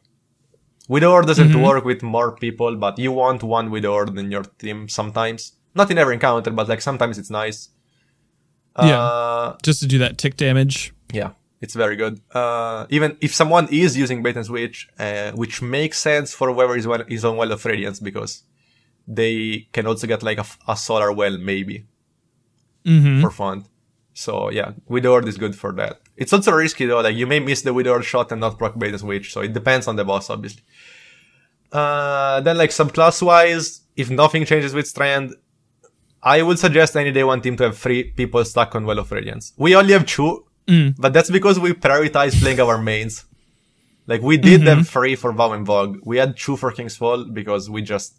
Witherhoard doesn't work with more people, but you want one Witherhoard in your team sometimes. Not in every encounter, but like sometimes it's nice.
Yeah.
Uh,
Just to do that tick damage.
yeah, it's very good. Uh, even if someone is using bait and switch, uh, which makes sense for whoever is, well, is on Well of Radiance because they can also get like a solar well maybe
Mm-hmm.
for fun. So yeah, Witherhoard is good for that. It's also risky though, like you may miss the Witherhoard shot and not proc bait and switch, so it depends on the boss obviously. Uh, then like subclass wise, if nothing changes with Strand, I would suggest any day one team to have three people stuck on Well of Radiance. We only have two, but that's because we prioritize playing our mains. Like we did have three for Vow and VoG. We had two for King's Fall because we just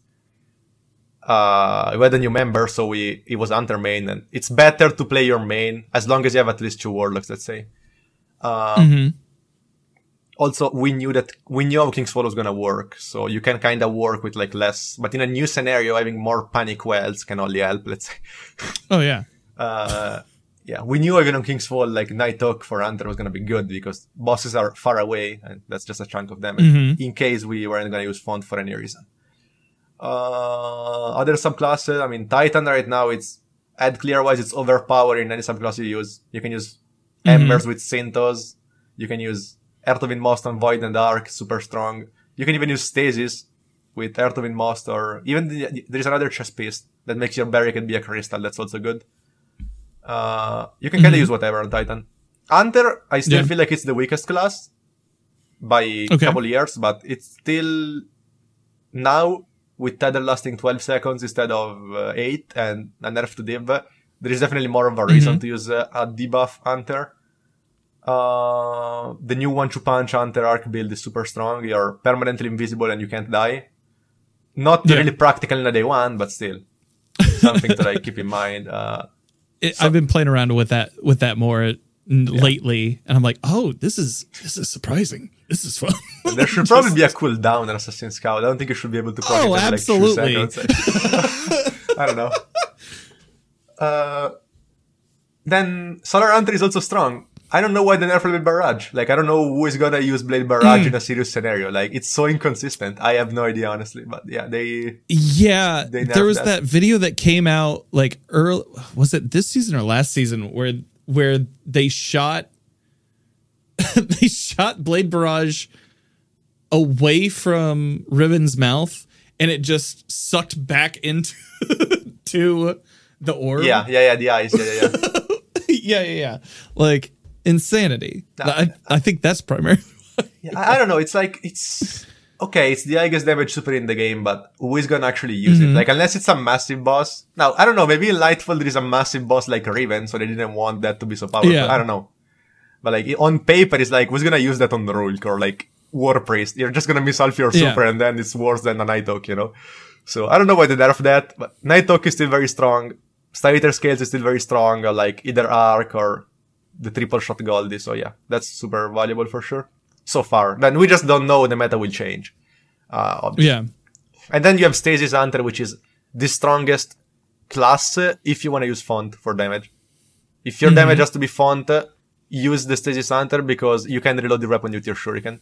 uh we had a new member, so we it was under main, and it's better to play your main as long as you have at least two warlocks. Let's say. Um, Also, we knew that we knew how King's Fall was gonna work, so you can kind of work with like less. But in a new scenario, having more panic wells can only help. Let's say.
Oh yeah. <laughs>
Uh, yeah, we knew even on King's Fall, like Nighthawk for Hunter was gonna be good because bosses are far away and that's just a chunk of damage
Mhm.
in case we weren't gonna use font for any reason. Uh, other subclasses, I mean, Titan right now, it's ad clear wise, it's overpowering any subclass you use. You can use Embers with Synthos. You can use Heart of Inmost on Void and Dark, super strong. You can even use Stasis with Heart of Inmost or even the, there is another chest piece that makes your barricade be a crystal. That's also good. Uh, you can kind of use whatever on Titan. Hunter, I still
Yeah.
feel like it's the weakest class by a
Okay.
couple years, but it's still now with tether lasting 12 seconds instead of uh, 8 and a nerf to div, there is definitely more of a reason to use uh, a debuff Hunter. Uh, the new one two punch Hunter arc build is super strong. You're permanently invisible and you can't die. Not
Yeah.
really practical in a day one, but still <laughs> something to like keep in mind. Uh,
It, I've been playing around with that with that more lately, and I'm like, oh, this is this is surprising. This is fun.
there should <laughs> probably be a cooldown on Assassin's Cowl. I don't think you should be able to
Oh,
it every, like, two
absolutely.
seconds. <laughs> I don't know. Uh, then Solar Hunter is also strong. I don't know why they nerfed Blade Barrage. Like, I don't know who is gonna use Blade Barrage
Hmm.
in a serious scenario. Like, it's so inconsistent. I have no idea, honestly. But yeah, they.
Yeah,
They
there was
that.
that. video that came out like early. Was it this season or last season where where they shot <laughs> they shot Blade Barrage away from Riven's mouth, and it just sucked back into <laughs> to the orb.
Yeah, yeah, yeah, the eyes. Yeah, yeah, yeah. <laughs>
yeah, yeah, yeah. Like insanity. I, I think that's primary. <laughs>
Yeah, I, I don't know. It's like it's okay. It's the highest damage super in the game, but who is gonna actually use
Mm-hmm.
it? Like unless it's a massive boss. Now I don't know. Maybe in Lightfall there is a massive boss like Riven, so they didn't want that to be so powerful.
Yeah.
I don't know. But like on paper, it's like who's gonna use that on the Rhulk or like War Priest? You're just gonna miss half your
Yeah.
super, and then it's worse than a Nighthawk, you know. So I don't know why they nerf that, but Nighthawk is still very strong. Star-Eater Scales is still very strong, or like either Arc or the triple shot Goldie. So yeah, that's super valuable for sure. So far, then we just don't know the meta will change. Uh, obviously.
yeah.
And then you have Stasis Hunter, which is the strongest class uh, if you want to use font for damage. If your damage has to be font, uh, use the Stasis Hunter because you can reload the weapon with your Shuriken.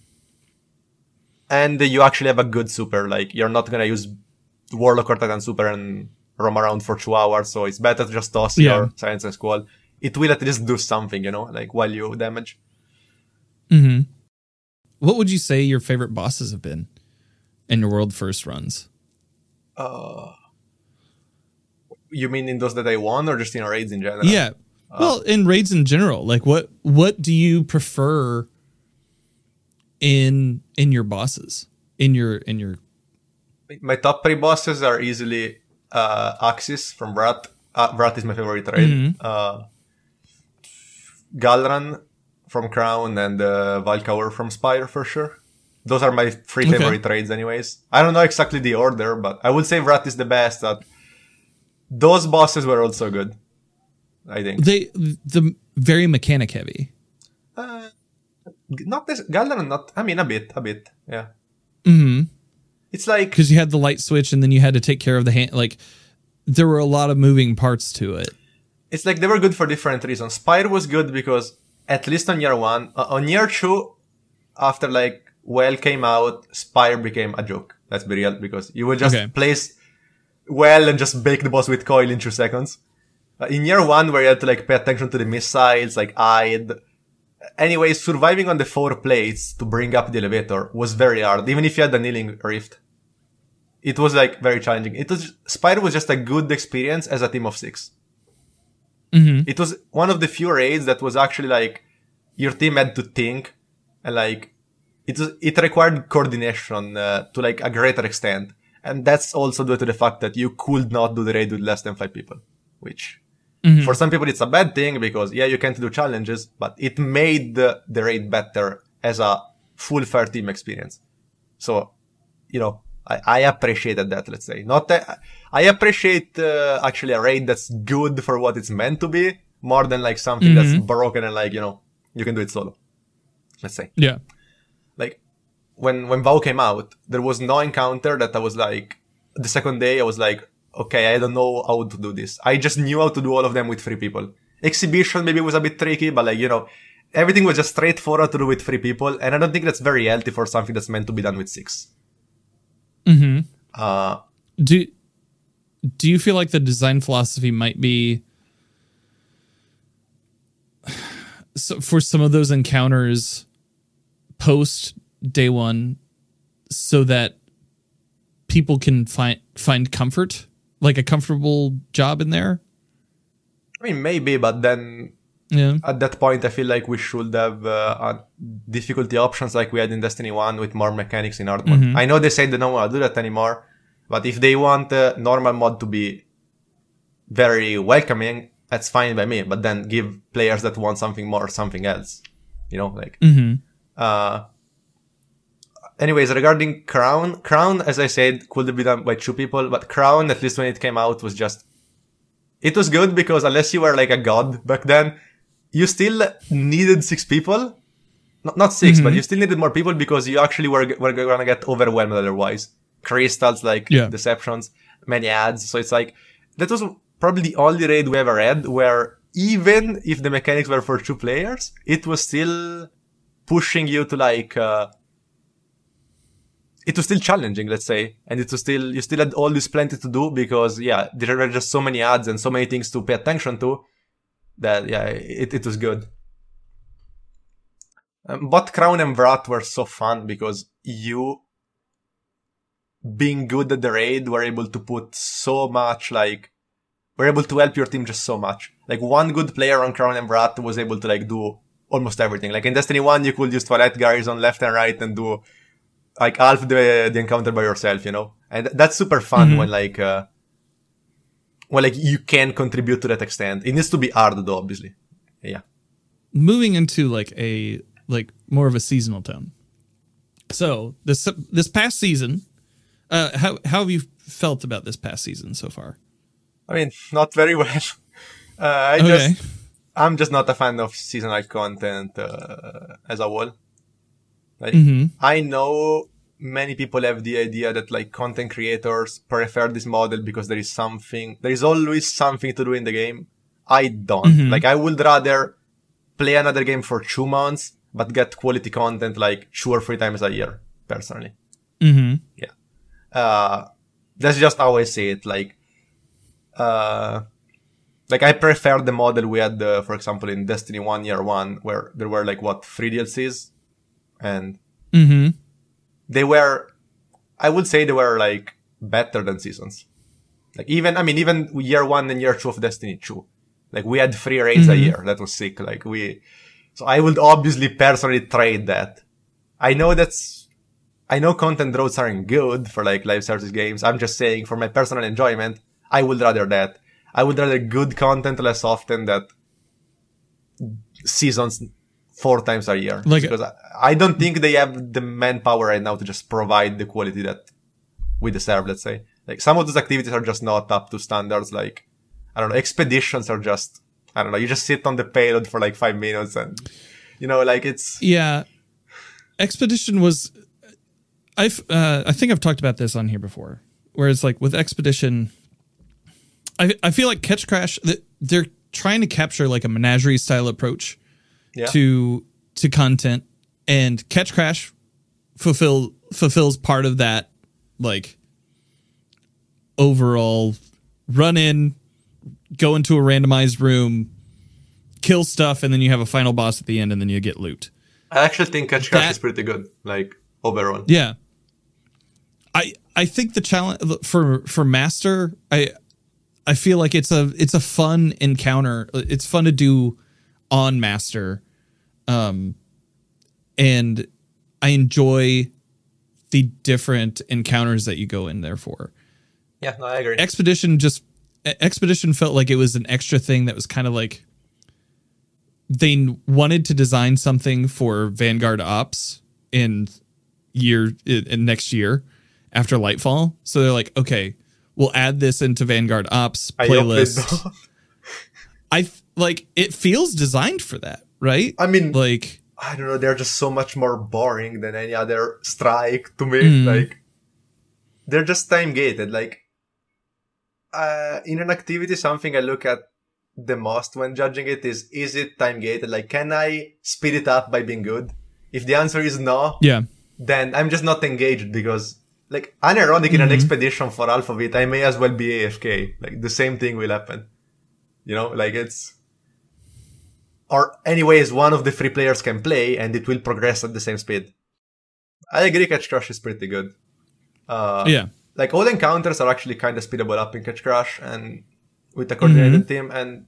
And you actually have a good super. Like you're not gonna use Warlock or Titan super and roam around for two hours. So it's better to just toss
Yeah.
your Silence and Squall. It will at least do something, you know, like while you damage.
hmm What would you say your favorite bosses have been in your world first runs?
Uh, you mean in those that I won or just in raids in general?
Yeah. Well, in raids in general, like what what do you prefer in in your bosses? In your in your
My top three bosses are easily uh, Aksis from Vrat. Uh, Vrat is my favorite raid. Uh, Gahlran from Crown and uh, Val Ca'uor from Spire for sure. Those are my three
Okay.
favorite raids, anyways. I don't know exactly the order, but I would say Vrat is the best. That those bosses were also good. I think.
they the very mechanic heavy.
Uh, not this Gahlran, not. I mean, a bit, a bit. Yeah.
Mm-hmm.
It's like
Because you had the light switch and then you had to take care of the hand like there were a lot of moving parts to it.
it's like they were good for different reasons. Spire was good because at least on year one, uh, on year two, after like Well came out, Spire became a joke. Let's be real, because you would just
Okay.
place Well and just bake the boss with coil in two seconds. Uh, in year one, where you had to like pay attention to the missiles, like hide. Anyway, surviving on the four plates to bring up the elevator was very hard, even if you had the healing rift. It was like very challenging. It was Spire was just a good experience as a team of six. It was one of the few raids that was actually like your team had to think and like it was it required coordination uh, to like a greater extent, and that's also due to the fact that you could not do the raid with less than five people, which for some people it's a bad thing because yeah you can't do challenges, but it made the, the raid better as a full fireteam experience. So you know, I, I appreciated that, let's say. Not that, I appreciate uh, actually a raid that's good for what it's meant to be more than like something that's broken and like, you know, you can do it solo. Let's say.
Yeah.
Like when when VOW came out, there was no encounter that I was like the second day I was like, okay, I don't know how to do this. I just knew how to do all of them with three people. exhibition maybe was a bit tricky, but like you know, everything was just straightforward to do with three people, and I don't think that's very healthy for something that's meant to be done with 6
Mm-hmm.
Uh,
Do do you feel like the design philosophy might be <sighs> so for some of those encounters post day one so that people can find find comfort like a comfortable job in there
I mean, maybe, but then
yeah
at that point, I feel like we should have uh, difficulty options like we had in Destiny 1 with more mechanics in hard mode.
Mhm.
I know they say they don't want to do that anymore, but if they want uh, normal mod to be very welcoming, that's fine by me. But then give players that want something more something else. You know, like.
mm-hmm.
Uh, anyways, regarding Crown, Crown, as I said, could be done by two people, but Crown, at least when it came out, was just. It was good because unless you were like a god back then, you still needed six people. Not, not 6 but you still needed more people because you actually were, were gonna get overwhelmed otherwise. Crystals, like
Yeah.
deceptions, many ads. So it's like, that was probably the only raid we ever had where even if the mechanics were for two players, it was still pushing you to like uh, it was still challenging let's say and it was still you still had all this plenty to do because yeah there were just so many ads and so many things to pay attention to that yeah it, it was good um, but crown and vrat were so fun because you being good at the raid were able to put so much like were able to help your team just so much like one good player on crown and vrat was able to like do almost everything. Like in Destiny 1, you could use toilet guys on left and right and do like half the, the encounter by yourself, you know? And that's super fun when like, uh, when like you can contribute to that extent. It needs to be hard though, obviously. Yeah.
moving into like a like more of a seasonal tone. So this this past season, uh, how how have you felt about this past season so far?
I mean, not very well. <laughs> Uh, I
Okay.
just, I'm just not a fan of seasonal content, uh, as a whole. Like,
Mm-hmm.
I know many people have the idea that like content creators prefer this model because there is something, there is always something to do in the game. I don't.
Mhm.
Like I would rather play another game for two months, but get quality content like two or three times a year, personally.
Mm-hmm. Yeah.
Uh, that's just how I see it. Like, uh, like I prefer the model we had, uh, for example, in Destiny 1 Year 1, where there were like what, three DLCs? And
Mm-hmm.
they were i would say they were like better than seasons. Like even i mean even year one and year two of destiny 2 like we had three raids a
Mhm.
year. That was sick. Like we so i would obviously personally trade that. I know that's i know content roads aren't good for like live service games. I'm just saying for my personal enjoyment i would rather that. I would rather good content less often that seasons four times a year
Like-
because I, I don't think they have the manpower right now to just provide the quality that we deserve let's say like some of those activities are just not up to standards like i don't know expeditions are just i don't know you just sit on the payload for like five minutes and you know like it's
Yeah, Expedition was. I've uh, I think I've talked about this on here before. Whereas like with Expedition, I I feel like Ketchcrash they're trying to capture like a menagerie style approach
yeah
to to content, and Ketchcrash fulfill fulfills part of that like overall run in, go into a randomized room, kill stuff, and then you have a final boss at the end, and then you get loot.
i actually think Ketchcrash
That-
is pretty good like overall
Yeah. I I think the challenge for for master I I feel like it's a it's a fun encounter. It's fun to do on master. Um and I enjoy the different encounters that you go in there for.
yeah no, i agree
Expedition just Expedition felt like it was an extra thing that was kind of like they wanted to design something for Vanguard Ops in year in, next year after Lightfall. So they're like, okay, we'll add this into Vanguard Ops
I
playlist. <laughs> I f- like it feels designed for that, right?
I mean,
like
I don't know, they're just so much more boring than any other strike to me.
Mm.
Like, they're just time gated. Like, uh, in an activity, something I look at the most when judging it is is it time gated? Like, can I speed it up by being good? If the answer is no,
Yeah.
then I'm just not engaged because, like, unironic in an expedition for half of it, I may as well be AFK. Like, the same thing will happen. You know, like it's. Or, anyways, one of the three players can play and it will progress at the same speed. I agree, Ketchcrash is pretty good. Uh,
Yeah.
like all encounters are actually kind of speedable up in Ketchcrash and with a coordinated team. And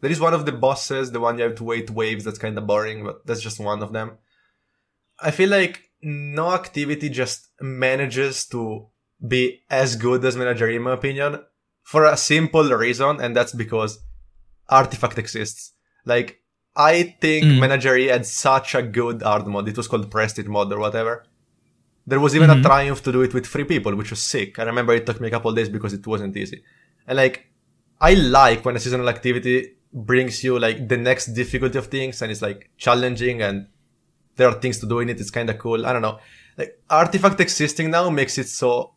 there is one of the bosses, the one you have to wait waves. That's kind of boring, but that's just one of them. I feel like no activity just manages to be as good as Menagerie, in my opinion, for a simple reason, and that's because Artifact exists. Like, I think mm. Menagerie had such a good hard mode. It was called Prestige mod or whatever. There was even a mm-hmm. triumph to do it with three people, which was sick. I remember it took me a couple days because it wasn't easy. And like, I like when a seasonal activity brings you like the next difficulty of things and it's like challenging and there are things to do in it. It's kind of cool. I don't know. Like artifact existing now makes it so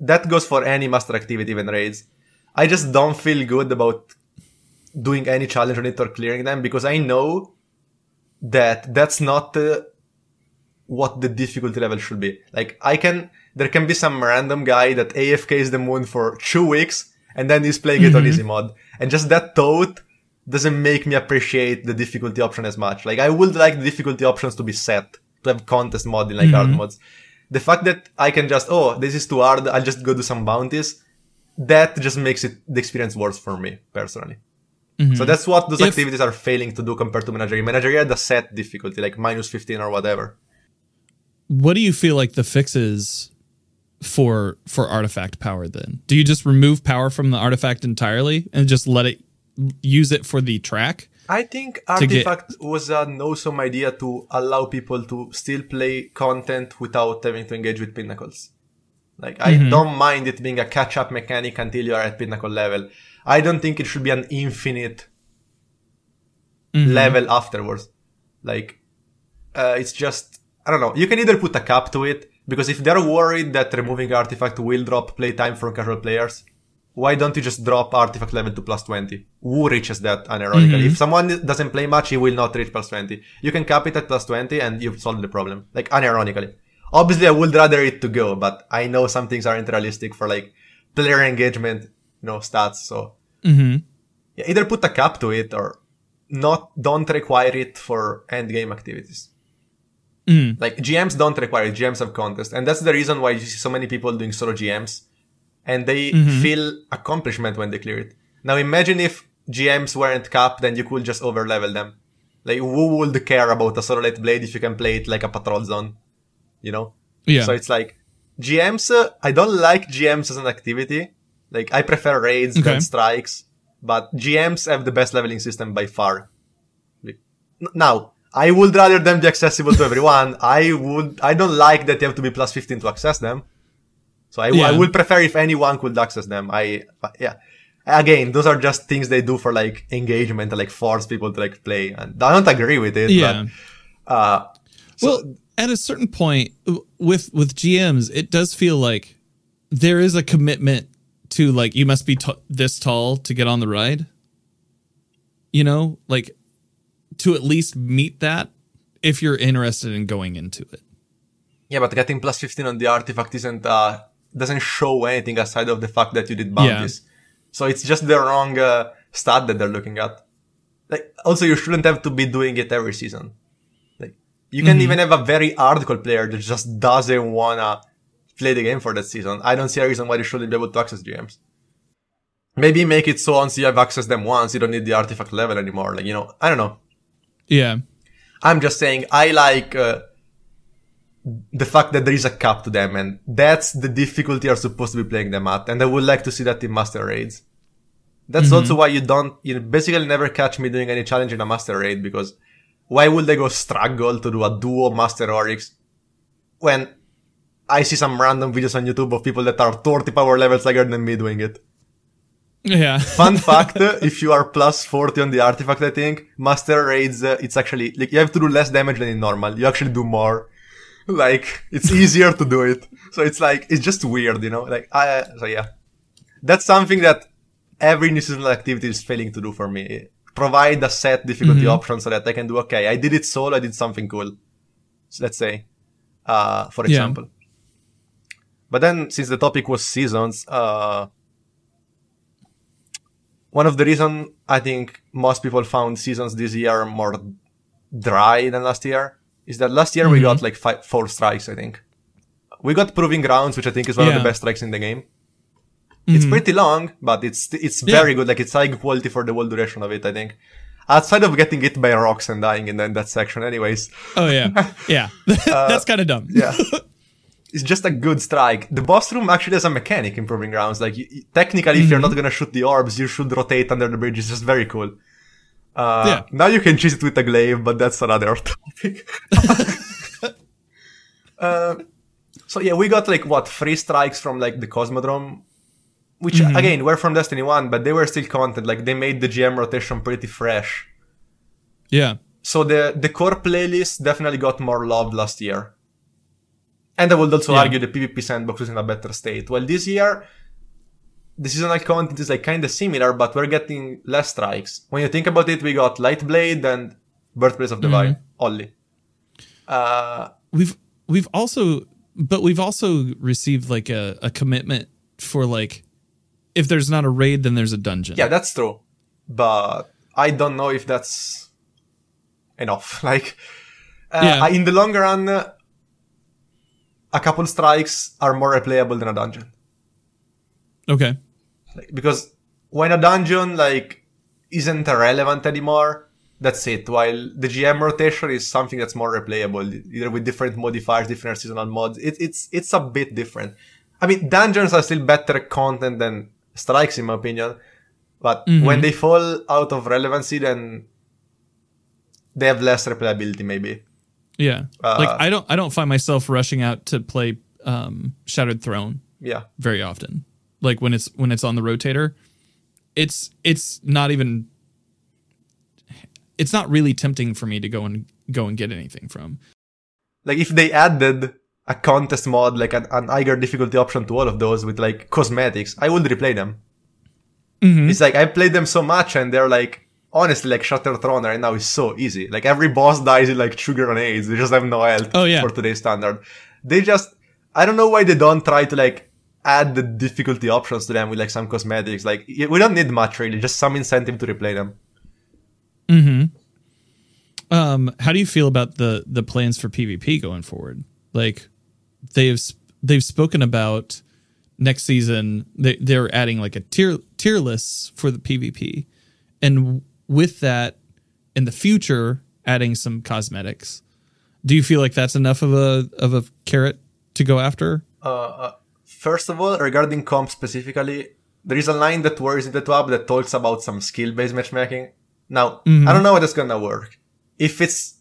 that goes for any master activity, even raids. I just don't feel good about doing any challenge on it or clearing them because I know that that's not uh, what the difficulty level should be. Like I can, there can be some random guy that AFKs the moon for two weeks and then he's playing it on easy mode. And just that thought doesn't make me appreciate the difficulty option as much. Like I would like the difficulty options to be set to have contest mode in like hard modes. The fact that I can just, oh, this is too hard, I'll just go do some bounties. That just makes it the experience worse for me personally. Mm-hmm. So that's what those
If-
activities are failing to do compared to Menagerie. Menagerie had a set difficulty, like minus 15 or whatever.
What do you feel like the fix is for for artifact power then? Do you just remove power from the artifact entirely and just let it use it for the track?
I think
To get-
Artifact was an awesome idea to allow people to still play content without having to engage with pinnacles. Like, I mm-hmm. don't mind it being a catch up mechanic until you are at pinnacle level. I don't think it should be an infinite level afterwards. Like, uh, it's just, I don't know. You can either put a cap to it, because if they're worried that removing Artifact will drop playtime from casual players, why don't you just drop Artifact level to plus 20? Who reaches that unironically? If someone doesn't play much, he will not reach plus 20. You can cap it at plus 20 and you've solved the problem. Like, unironically. Obviously, I would rather it to go, but I know some things aren't realistic for like player engagement, know, stats. So
Mm-hmm.
yeah, either put a cap to it or not, don't require it for end game activities. Like GMs don't require it. GMs have contest. And that's the reason why you see so many people doing solo GMs and they feel accomplishment when they clear it. Now imagine if GMs weren't capped, then you could just overlevel them. Like who would care about a solo light blade if you can play it like a patrol zone? You know?
Yeah.
So it's like GMs. Uh, I don't like GMs as an activity. Like I prefer raids
Okay.
than strikes, but GMs have the best leveling system by far. Like, Now I would rather them be accessible to everyone. <laughs> I would. I don't like that you have to be plus fifteen to access them. So I,
Yeah.
I would prefer if anyone could access them. I yeah. Again, those are just things they do for like engagement, to, like force people to like play, and I don't agree with it.
Yeah.
But, uh,
well, at a certain point with with GMs, it does feel like there is a commitment to like you must be t- this tall to get on the ride. You know, like to at least meet that if you're interested in going into it.
Yeah, but getting plus 15 on the artifact isn't, uh, doesn't show anything aside of the fact that you did bounties. So it's just the wrong, uh, stat that they're looking at. Like, also you shouldn't have to be doing it every season. Like, you can even have a very hardcore player that just doesn't wanna play the game for that season. I don't see a reason why they shouldn't be able to access GMs. Maybe make it so once you have accessed them once, you don't need the artifact level anymore. Like, you know, I don't know.
Yeah.
I'm just saying I like uh, the fact that there is a cap to them, and that's the difficulty you're supposed to be playing them at. And I would like to see that in master raids. That's also why you don't, you basically never catch me doing any challenge in a master raid because why would they go struggle to do a duo master Oryx when I see some random videos on YouTube of people that are 30 power levels higher than me doing it?
Yeah. <laughs>
Fun fact, if you are plus 40 on the artifact, I think, master raids, uh, it's actually, like, you have to do less damage than in normal. You actually do more. <laughs> Like, it's easier to do it. So it's like, it's just weird, you know? Like, I, so yeah. That's something that every new seasonal activity is failing to do for me. Provide a set difficulty option so that I can do okay. I did it solo. I did something cool. So let's say, uh, for
Yeah.
But then, since the topic was seasons, uh, one of the reason I think most people found seasons this year more dry than last year is that last year we
Mm-hmm.
got like five, four strikes. I think we got proving grounds, which I think is one of
Yeah. Mm-hmm.
the best strikes in the game. It's pretty long, but it's it's
Yeah.
very good. Like it's high quality for the whole duration of it. I think. Outside of getting hit by rocks and dying in that, that section, anyways,
Oh yeah, <laughs> yeah. <laughs> That's kind of dumb.
yeah. <laughs> it's just a good strike. The boss room actually has a mechanic in Proving Grounds. Like, you, you- technically, if you're
Mm-hmm.
not gonna shoot the orbs, you should rotate under the bridge. It's just very cool. Uh,
Yeah.
Now you can cheese it with a glaive, but that's another <laughs> topic. <laughs> uh, so yeah, we got like what three strikes from like the Cosmodrome, which
Mm-hmm.
again were from Destiny One, but they were still content. Like they made the GM rotation pretty fresh.
Yeah,
So the the core playlist definitely got more love last year. And I would also
Yeah.
argue the PvP sandbox is in a better state. Well, this year, the seasonal content is like kind of similar, but we're getting less strikes. When you think about it, we got Lightblade and Birthplace of the Vile only. Uh,
we've we've also, but we've also received like a, a commitment for like, if there's not a raid, then there's a dungeon.
yeah, that's true, but I don't know if that's enough. <laughs> Like, uh,
Yeah.
in the long run, a couple strikes are more replayable than a dungeon.
Okay.
Like, because when a dungeon like isn't relevant anymore, that's it. While the GM rotation is something that's more replayable, either with different modifiers, different seasonal mods. It, it's it's a bit different. I mean, dungeons are still better content than strikes, in my opinion. But mm-hmm. when they fall out of relevancy, then they have less replayability, maybe.
Yeah.
Uh,
like I don't I don't find myself rushing out to play um Shattered Throne
Yeah.
very often. Like when it's when it's on the rotator, it's it's not even it's not really tempting for me to go and go and get anything from.
Like if they added a contest mod, like an, an higher difficulty option to all of those with like cosmetics, I would replay them.
Mm-hmm.
It's like I played them so much and they're like honestly like Shattered Throne right now is so easy. Like every boss dies in like two grenades. They just have no health
Oh, yeah.
for today's standard. They just I don't know why they don't try to like add the difficulty options to them with like some cosmetics. Like we don't need much really, just some incentive to replay them. Hmm.
Um, how do you feel about the the plans for PvP going forward? Like they've they've spoken about next season they they're adding like a tier tier lists for the PvP, and with that, in the future, adding some cosmetics. Do you feel like that's enough of a of a carrot to go after?
Uh, uh, first of all, regarding comp specifically, there is a line that worries in the TWAB that talks about some skill-based matchmaking. Now, mm-hmm. I don't know how that's gonna work. If it's,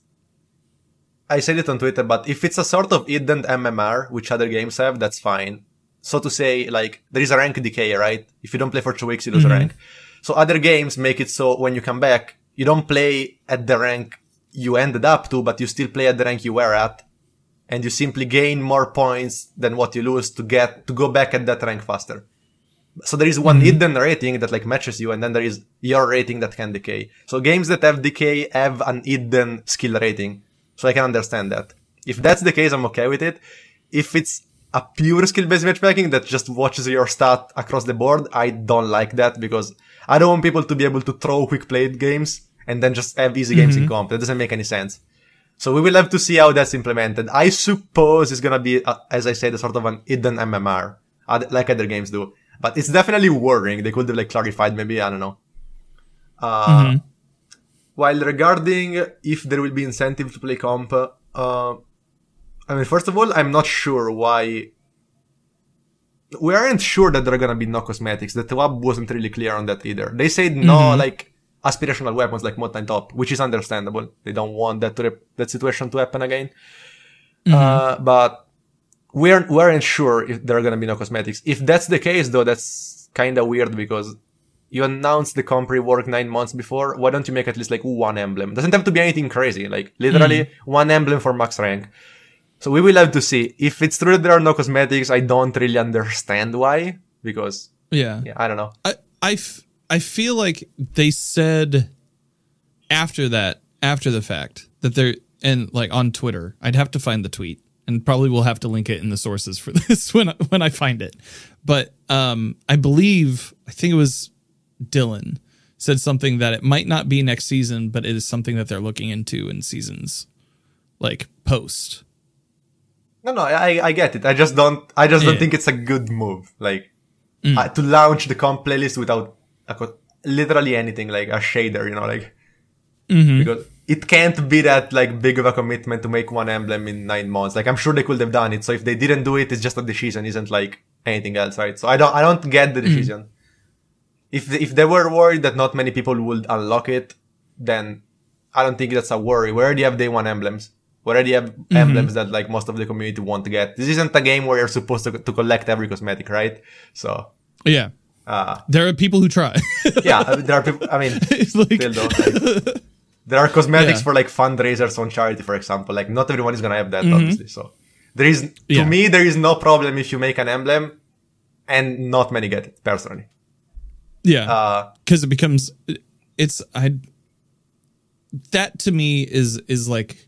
I said it on Twitter, but if it's a sort of hidden MMR, which other games have, that's fine. So to say, like, there is a rank decay, right? If you don't play for two weeks, you lose a mm-hmm. rank. So other games make it so when you come back, you don't play at the rank you ended up to, but you still play at the rank you were at and you simply gain more points than what you lose to get to go back at that rank faster. So there is one mm-hmm. hidden rating that like matches you, and then there is your rating that can decay. So games that have decay have an hidden skill rating. So I can understand that. If that's the case, I'm okay with it. If it's a pure skill-based matchmaking that just watches your stat across the board, I don't like that because I don't want people to be able to throw quick played games and then just have easy games in comp. That doesn't make any sense. So we will have to see how that's implemented. I suppose it's gonna be, uh, as I said, a sort of an hidden MMR, like other games do. But it's definitely worrying. They could have like clarified, maybe I don't know. Uh, While regarding if there will be incentive to play comp, uh, I mean, first of all, I'm not sure why. We aren't sure that there are gonna be no cosmetics. The TWAB wasn't really clear on that either. They said no, mm-hmm. like aspirational weapons like Mountain Top, which is understandable. They don't want that to rep- that situation to happen again. Mm-hmm. Uh, but we aren't we aren't sure if there are gonna be no cosmetics. If that's the case, though, that's kind of weird because you announced the comp rework nine months before. Why don't you make at least like one emblem? Doesn't have to be anything crazy. Like literally mm-hmm. one emblem for max rank. So we will have to see. If it's true that there are no cosmetics, I don't really understand why. Because
Yeah.
yeah, I don't know.
I I, f- I feel like they said after that, after the fact, that they're and like on Twitter, I'd have to find the tweet and probably we'll have to link it in the sources for <laughs> this when when I find it. But um, I believe I think it was Dylan said something that it might not be next season, but it is something that they're looking into in seasons like post.
No, no, I, I get it. I just don't. I just don't think it's a good move. Like mm. uh, to launch the comp playlist without a co- literally anything, like a shader. You know, like mm-hmm. because it can't be that like big of a commitment to make one emblem in nine months. Like I'm sure they could have done it. So if they didn't do it, it's just a decision, isn't like anything else, right? So I don't. I don't get the mm. decision. If if they were worried that not many people would unlock it, then I don't think that's a worry. We already have day one emblems. We already have emblems that like most of the community want to get. This isn't a game where you're supposed to, to collect every cosmetic, right? So,
Yeah,
uh,
there are people who try. <laughs>
yeah, there are people, I mean, <laughs>
it's like
like, there are cosmetics
Yeah.
for like fundraisers on charity, for example. Like not everyone is going to have that, obviously. So there is, to
Mm-hmm. Yeah.
me, there is no problem if you make an emblem and not many get it personally.
yeah.
Uh,
because it becomes it's i that to me is is like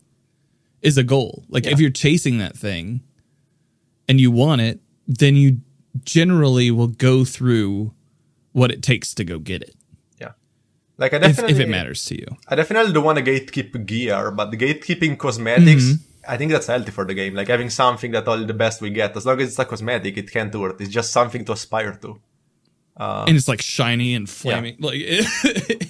is a goal like if you're chasing that thing and you want it then you generally will go through what it takes to go get it
yeah. Like I
if,
definitely,
if it matters to you
I definitely don't want to gatekeep gear, but the gatekeeping cosmetics,
Mm-hmm.
I think that's healthy for the game. Like having something that all the best we get, as long as it's a cosmetic, it can't hurt. It's just something to aspire to.
and it's like shiny and flaming like it,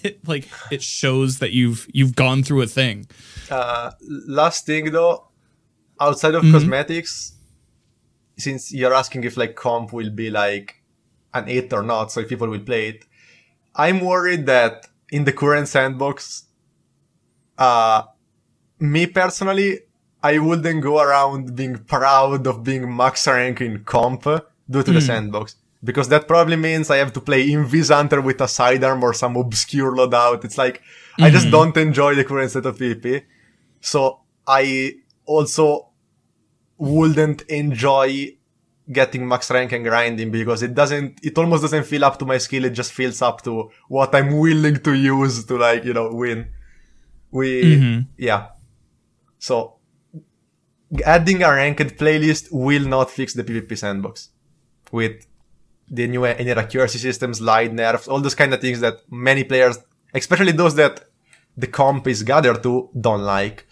it like it shows that you've you've gone through a thing
Uh, last thing though, outside of
Mm-hmm.
cosmetics, since you're asking if like comp will be like an it or not, so if people will play it, I'm worried that in the current sandbox, uh, me personally, I wouldn't go around being proud of being max rank in comp due to the sandbox. Because that probably means I have to play Invis Hunter with a sidearm or some obscure loadout. It's like, I just don't enjoy the current set of PvP. So I also wouldn't enjoy getting max rank and grinding because it doesn't, it almost doesn't feel up to my skill. It just feels up to what I'm willing to use to like, you know, win. We, mm-hmm. yeah. So adding a ranked playlist will not fix the PvP sandbox with the new inner accuracy systems, light nerfs, all those kind of things that many players, especially those that the comp is gathered to, don't like.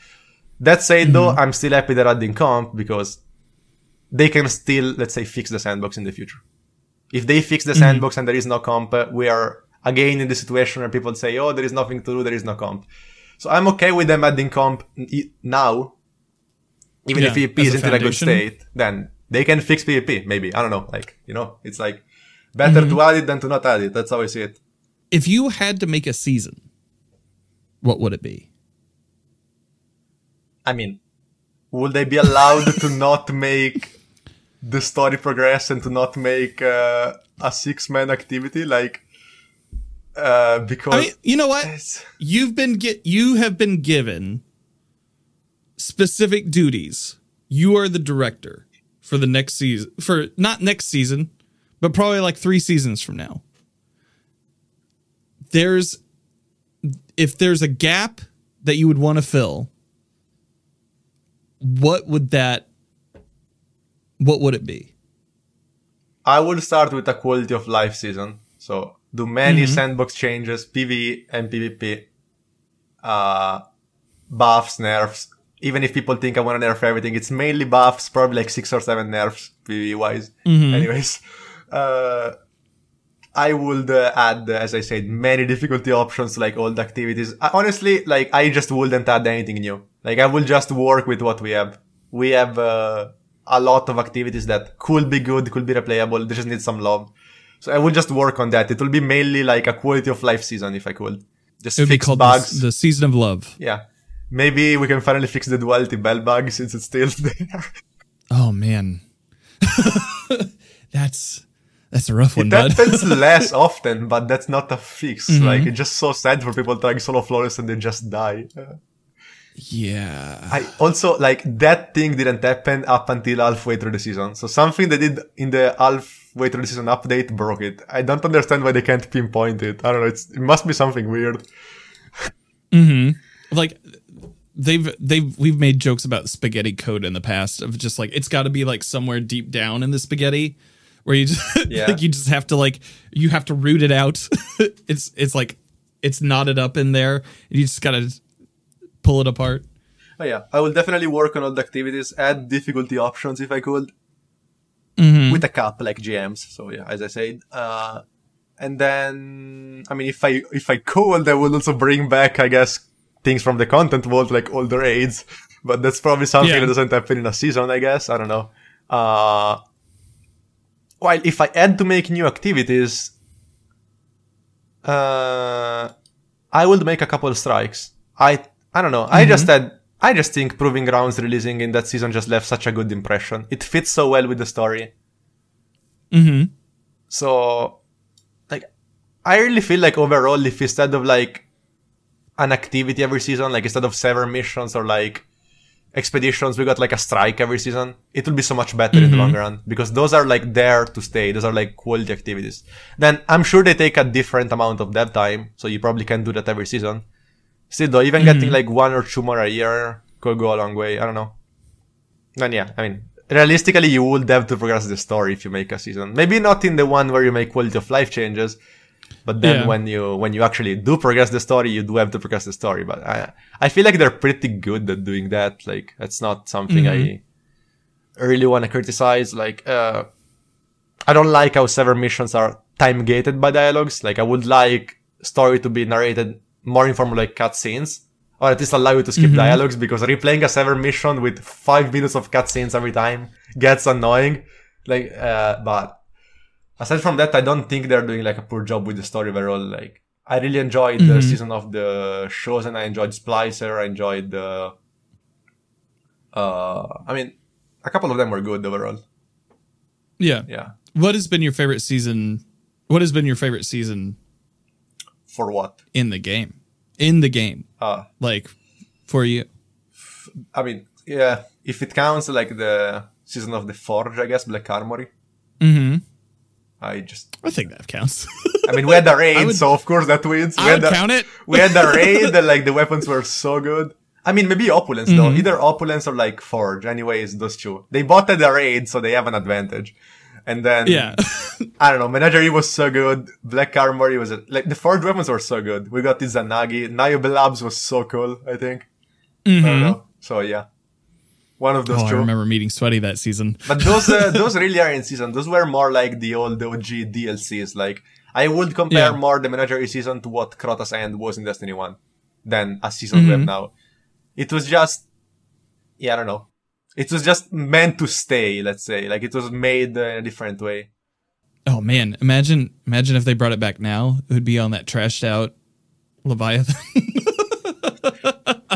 That said, though, mm-hmm. I'm still happy they're adding comp because they can still, let's say, fix the sandbox in the future. If they fix the mm-hmm. sandbox and there is no comp, uh, we are again in the situation where people say, "Oh, there is nothing to do, there is no comp." So I'm okay with them adding comp now, even if
Yeah,
PvP isn't in a good state. Then they can fix PvP, maybe. I don't know. Like you know, it's like better mm-hmm. to add it than to not add it. That's how I see it.
if you had to make a season what would it be
I mean, would they be allowed to not make the story progress and to not make uh, a six man activity? Like, uh, because
I mean, you know what? You've been get you have been given specific duties. You are the director for the next season for not next season, but probably like 3 seasons from now. There's if there's a gap that you would want to fill, what would that what would it be?
I would start with a quality of life season. So do many sandbox changes, PvE and PvP, uh, buffs, nerfs. Even if people think I want to nerf everything, it's mainly buffs, probably like six or seven nerfs PvE wise. Anyways, <laughs> uh, I would uh, add, uh, as I said, many difficulty options like old activities. I, honestly, like I just wouldn't add anything new. Like I will just work with what we have. We have uh, a lot of activities that could be good, could be replayable. They just need some love. So I will just work on that. It will be mainly like a quality of life season if I could. Just
It would be
fix
called
bugs.
the, the season of love.
yeah. Maybe we can finally fix the duality bell bug <laughs> since it's still there.
Oh man. <laughs> that's that's a rough one,
It
bud.
happens less <laughs> often, but that's not a fix.
Mm-hmm.
Like it's just so sad for people trying solo flawless and they just die.
Yeah.
I also like that thing didn't happen up until halfway through the season. So something they did in the half halfway through the season update broke it. I don't understand why they can't pinpoint it. I don't know. It's, it must be something weird.
like they've they've we've made jokes about spaghetti code in the past of just like it's got to be like somewhere deep down in the spaghetti where you just <laughs>
Yeah.
like you just have to like you have to root it out <laughs> it's it's like it's knotted up in there and you just gotta pull it apart
Oh yeah, I will definitely work on all the activities, add difficulty options if I could,
Mm-hmm.
with a cap like GMs. So yeah, as I said, uh, and then I mean, if I if I could, I would also bring back, I guess, things from the content vault like older raids, <laughs> but that's probably something
Yeah.
that doesn't happen in a season. I guess I don't know. Uh, while if I had to make new activities, uh, I would make a couple of strikes. I I don't know. I just had I just think Proving Grounds releasing in that season just left such a good impression. It fits so well with the story.
mm-hmm
So like I really feel like overall if instead of like an activity every season, like instead of seven missions or like expeditions, we got like a strike every season, it will be so much better in the long mm-hmm. run because those are like there to stay. Those are like quality activities. Then I'm sure they take a different amount of dev time, so you probably can do that every season. Still though, even getting mm-hmm. like one or two more a year could go a long way. I don't know. Then yeah, I mean, realistically, you would have to progress the story if you make a season. Maybe not in the one where you make quality of life changes, but then
Yeah.
when you when you actually do progress the story, you do have to progress the story. But I I feel like they're pretty good at doing that. Like that's not something I really want to criticize. Like uh, I don't like how several missions are time gated by dialogues. Like I would like story to be narrated more in form of like cutscenes. Or at least allow you to skip dialogues because replaying a seasonal mission with five minutes of cutscenes every time gets annoying. Like, uh, but aside from that, I don't think they're doing like a poor job with the story overall. Like, I really enjoyed the season of the Chosen and I enjoyed Splicer. I enjoyed the, uh, I mean, a couple of them were good overall.
yeah
Yeah.
what has been your favorite season what has been your favorite season
For what?
in the game in the game
Uh,
like for you
I mean, yeah, if it counts like the season of the Forge, I guess, Black Armory.
mm-hmm
I just,
i think that counts <laughs>
I mean, we had the raid,
would-
so of course that wins. We
i
had
would
the,
count it
we had the raid, <laughs> and like the weapons were so good. I mean, maybe opulence
Mm-hmm.
though. Either opulence or like Forge. Anyways, those two. They bought at the raid, so they have an advantage. And then,
yeah <laughs>
I don't know, Menagerie was so good. Black Armory was, like, the Forge weapons were so good. We got the Izanagi. Niobe Labs was so cool, I think. I don't know. So yeah. One of those
oh i
two.
remember meeting sweaty that season
But those uh, <laughs> those really are in season. Those were more like the old OG DLCs. Like I would compare
Yeah.
more the Menagerie season to what Crota's End was in Destiny One than a season we have now. It was just, yeah, I don't know. It was just meant to stay. Let's say, like it was made uh, in a different way.
Oh man, imagine imagine if they brought it back now. It would be on that trashed out Leviathan. <laughs>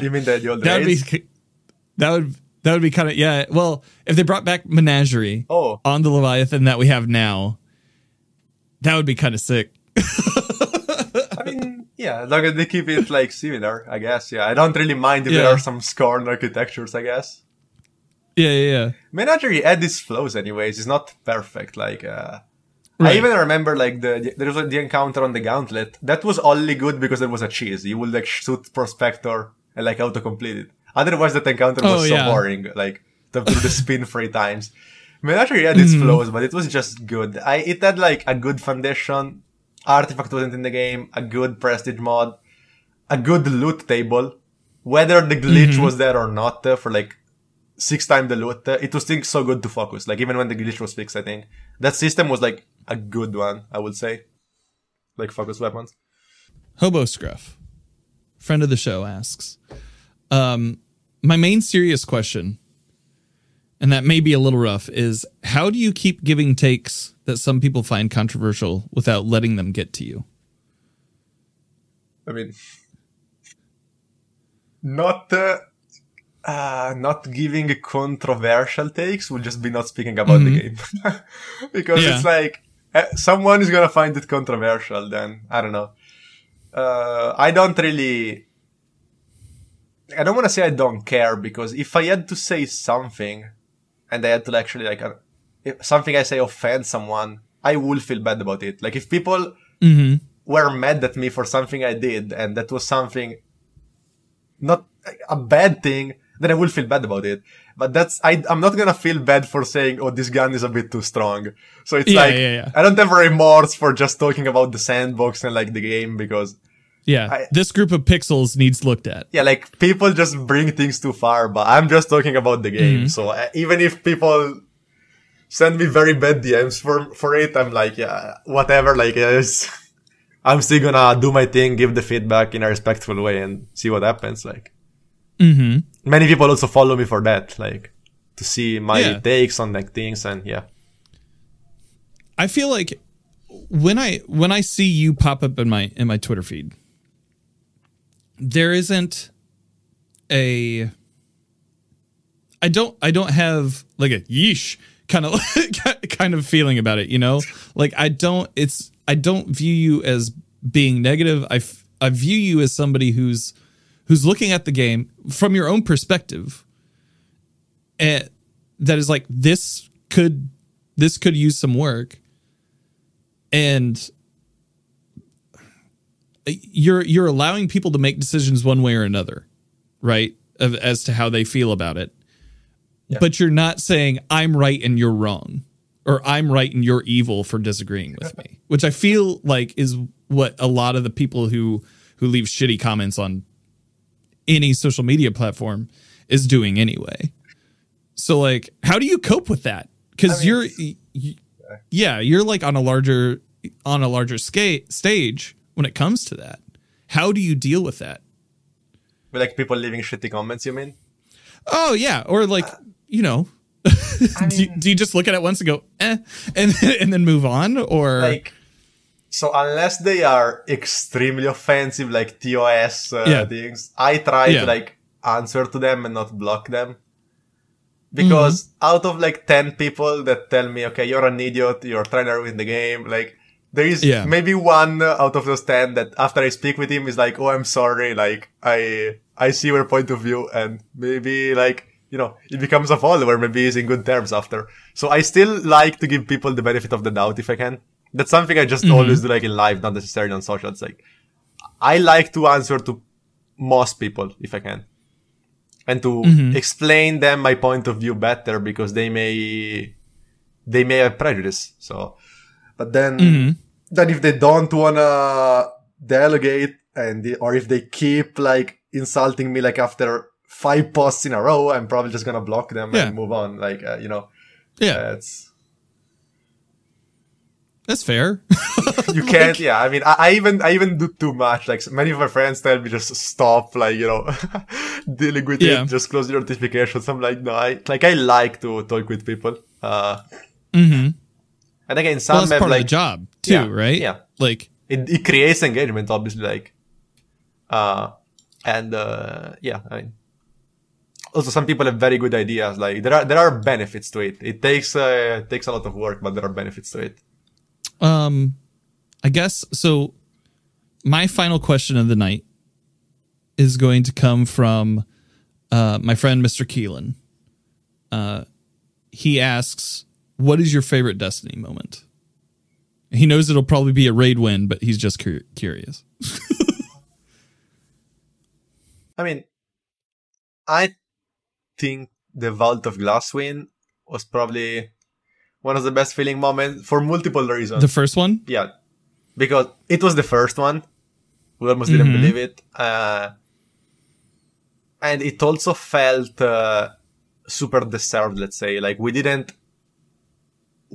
You mean the, the old
that
raids?
be that would that would be kind of yeah. Well, if they brought back Menagerie
Oh,
on the Leviathan that we have now, that would be kind of sick. <laughs>
I mean, yeah, as long as they keep it like similar, I guess. Yeah, I don't really mind if
Yeah.
there are some scorn architectures. I guess.
Yeah, yeah, yeah.
Menagerie had these flows anyways. It's not perfect. Like, uh,
Right.
I even remember like the there was the encounter on the gauntlet. That was only good because there was a cheese. You would like shoot prospector and like autocomplete it. Otherwise, that encounter was
Oh,
so
yeah.
boring. Like to do the spin <laughs> three times. Menagerie had its flows, but it was just good. I it had like a good foundation. Artifact wasn't in the game. A good prestige mod. A good loot table. Whether the glitch
Mm-hmm.
was there or not uh, for like six times the loot. Uh, it was still so good to focus. Like even when the glitch was fixed, I think that system was like a good one. I would say, like focus weapons.
Hobo Scruff, friend of the show, asks, um, my main serious question, and that may be a little rough, is how do you keep giving takes that some people find controversial without letting them get to you?
I mean, not uh, uh, not giving controversial takes will just be not speaking about the game <laughs> because
Yeah.
it's like uh, someone is gonna find it controversial. Then I don't know. Uh, I don't really. I don't want to say I don't care because if I had to say something, and I had to actually like, uh, if something I say offends someone, I will feel bad about it. Like if people
Mm-hmm.
were mad at me for something I did and that was something not a bad thing, then I will feel bad about it. But that's I I'm not gonna feel bad for saying, oh, this gun is a bit too strong. So it's
Yeah,
like
yeah, yeah.
I don't have remorse for just talking about the sandbox and like the game because
Yeah.
I-
this group of pixels needs looked at.
yeah, like people just bring things too far, but I'm just talking about the game.
Mm-hmm.
So uh, even if people send me very bad DMs for for it, I'm like, yeah, whatever. Like, it's, <laughs> I'm still gonna do my thing, give the feedback in a respectful way, and see what happens. Like,
Mm-hmm.
many people also follow me for that, like to see my
Yeah.
takes on like things, and yeah,
I feel like when I when I see you pop up in my in my Twitter feed, there isn't a I don't I don't have like a yeesh kind of <laughs> kind of feeling about it, you know? Like I don't it's I don't view you as being negative. I f- I view you as somebody who's who's looking at the game from your own perspective and that is like this could this could use some work and you're you're allowing people to make decisions one way or another right? Of, as to how they feel about it. But you're not saying i'm right and you're wrong or i'm right and you're evil for disagreeing with me <laughs> which i feel like is what a lot of the people who who leave shitty comments on any social media platform is doing anyway. So like how do you cope with that? Because
I mean,
you're y- y- yeah. you're like on a larger on a larger scale stage when it comes to that how do you deal with that
But, like people leaving shitty comments. You mean?
oh yeah or like you know <laughs> do, you, do you just look at it once and go eh and <laughs> and then move on or
like so unless they are extremely offensive like tos uh,
Yeah.
things i try
Yeah.
to like answer to them and not block them because out of like 10 people that tell me okay you're an idiot you're trying to ruin the game like there is
Yeah.
maybe one out of those 10 that after i speak with him is like oh i'm sorry like i i see your point of view and maybe like you know it becomes a follower maybe he's in good terms after. So i still like to give people the benefit of the doubt if i can. That's something i just mm-hmm. always do like in life not necessarily on social. It's like i like to answer to most people if i can and to mm-hmm. explain them my point of view better because they may they may have prejudice so. But then mm-hmm. Then if they don't wanna delegate and the, or if they keep like insulting me like after five posts in a row i'm probably just gonna block them
Yeah.
and move on. Like uh, you know.
Yeah.
It's
that's fair. <laughs>
You <laughs> can't yeah i mean I, I even i even do too much. Like many of my friends tell me just stop like you know <laughs> dealing with
Yeah.
it just close your notifications. I'm like no i like i like to talk with people uh
mm-hmm.
and again
well,
some
that's
have like
job too
Yeah,
right
yeah.
like
it, it creates engagement obviously like uh and uh yeah i mean also some people have very good ideas like there are there are benefits to it it takes uh it takes a lot of work but there are benefits to it
Um, I guess so. My final question of the night is going to come from uh, my friend Mr. Keelan. Uh, he asks, "What is your favorite Destiny moment?" He knows it'll probably be a raid win, but he's just cur- curious. <laughs>
i mean i think the vault of glass win was probably one of the best feeling moments for multiple reasons.
The first one,
yeah. Because it was the first one. We almost didn't believe it. Uh, and it also felt uh, super deserved let's say. Like we didn't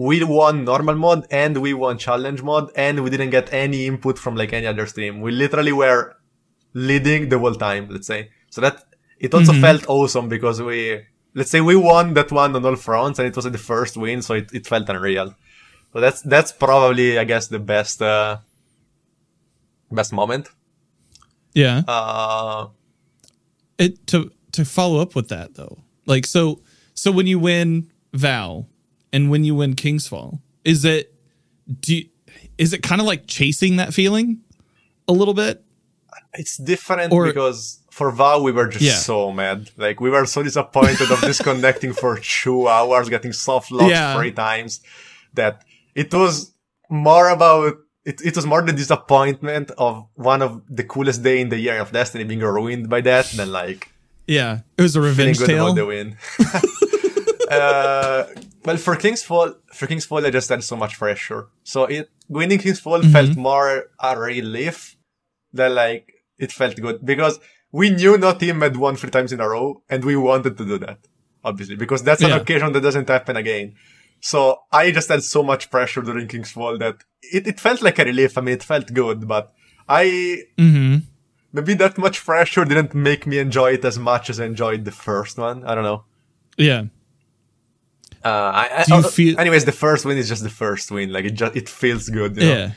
we won normal mode and we won challenge mode and we didn't get any input from like any other stream we literally were leading the whole time let's say so that it also felt awesome because we let's say we won that one on all fronts and it was the first win so it, it felt unreal so that's that's probably I guess the best uh, best moment.
yeah.
Uh,
it to to follow up with that though like so so when you win Vow and when you win King's Fall is it do you, is it kind of like chasing that feeling a little bit
it's different
Or-
because for Vow, we were just
Yeah.
so mad. Like, we were so disappointed of disconnecting for two hours, getting soft locked
Yeah.
three times, that it was more about, it, it was more the disappointment of one of the coolest day in the year of Destiny being ruined by that than like
Yeah, it was a
feeling
revenge
good
tale.
about the win. <laughs> <laughs> uh, well, for King's Fall, for King's Fall, I just had so much pressure. So it winning King's Fall
Mm-hmm.
felt more a relief than like it felt good because we knew no team had won three times in a row, and we wanted to do that, obviously, because that's an
Yeah.
occasion that doesn't happen again. So I just had so much pressure during King's Fall that it, it felt like a relief. I mean, it felt good, but I
hmm
maybe that much pressure didn't make me enjoy it as much as I enjoyed the first one. I don't know.
Yeah.
Uh, I, I,
Do you
uh,
feel-
anyways, the first win is just the first win. Like it just it feels good. You know?
Yeah.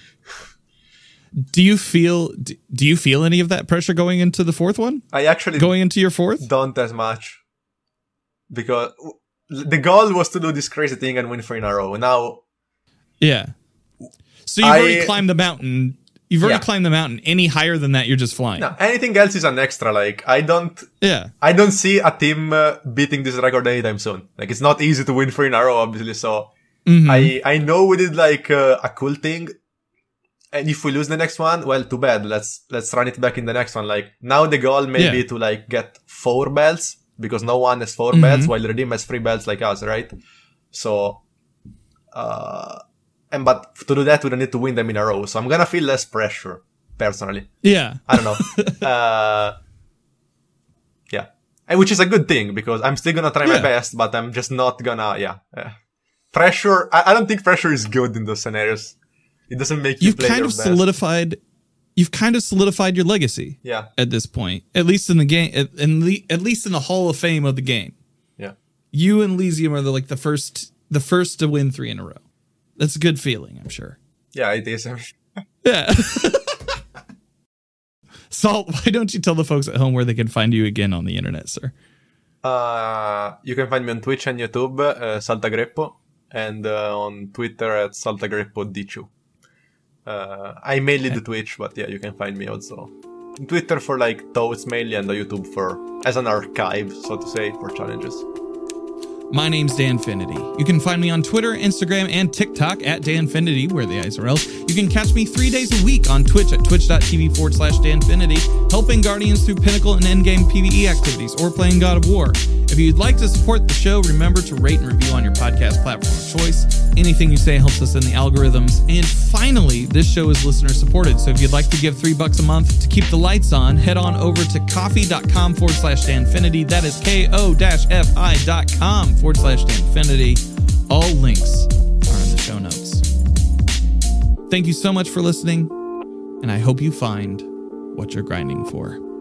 Do you feel do you feel any of that pressure going into the fourth one?
I actually
Going into your fourth?
don't as much because the goal was to do this crazy thing and win three in a row. Now,
Yeah. So you've
I-
already climbed the mountain. You've already
Yeah.
climbed the mountain. Any higher than that, you're just flying.
no, anything else is an extra. Like I don't,
Yeah.
I don't see a team uh, beating this record anytime soon. Like it's not easy to win three in a row, obviously. So
Mhm.
I I know we did like uh, a cool thing. And if we lose the next one, well, too bad. Let's let's run it back in the next one. Like now, the goal may
Yeah.
be to like get four belts because no one has 4
Mhm.
belts, while Redeem has three belts like us, right? So, uh, and but to do that, we don't need to win them in a row. So I'm gonna feel less pressure personally.
yeah.
I don't know. <laughs> uh, yeah, and which is a good thing because I'm still gonna try my best, but I'm just not gonna. Yeah, uh, pressure. I, I don't think pressure is good in those scenarios. It doesn't make you
You've kind of
best.
solidified. You've kind of solidified your legacy
yeah,
at this point, at least in the game, at, in at least in the Hall of Fame of the game.
yeah.
You and Elysium are the, like the first, the first to win three in a row. That's a good feeling, I'm sure.
Yeah, it is. <laughs>
Yeah. Salt, why don't you tell the folks at home where they can find you again on the internet, sir?
Uh, you can find me on Twitch and YouTube, uh, Saltagreppo, and uh, on Twitter at SaltagreppoD2. Uh, I mainly do Twitch, but yeah, you can find me also. on Twitter for like thoughts mainly, and on YouTube for as an archive, so to say, for challenges.
My name's Danfinity. You can find me on Twitter, Instagram, and TikTok at Danfinity, where the eyes are else. You can catch me three days a week on Twitch at twitch.tv forward slash Danfinity, helping Guardians through Pinnacle and Endgame PvE activities, or playing God of War. If you'd like to support the show, remember to rate and review on your podcast platform of choice. Anything you say helps us in the algorithms. And finally, this show is listener supported. So if you'd like to give three bucks a month to keep the lights on, head on over to ko-fi.com forward slash Danfinity. That is ko fi.com forward slash Danfinity. All links are in the show notes. Thank you so much for listening, and I hope you find what you're grinding for.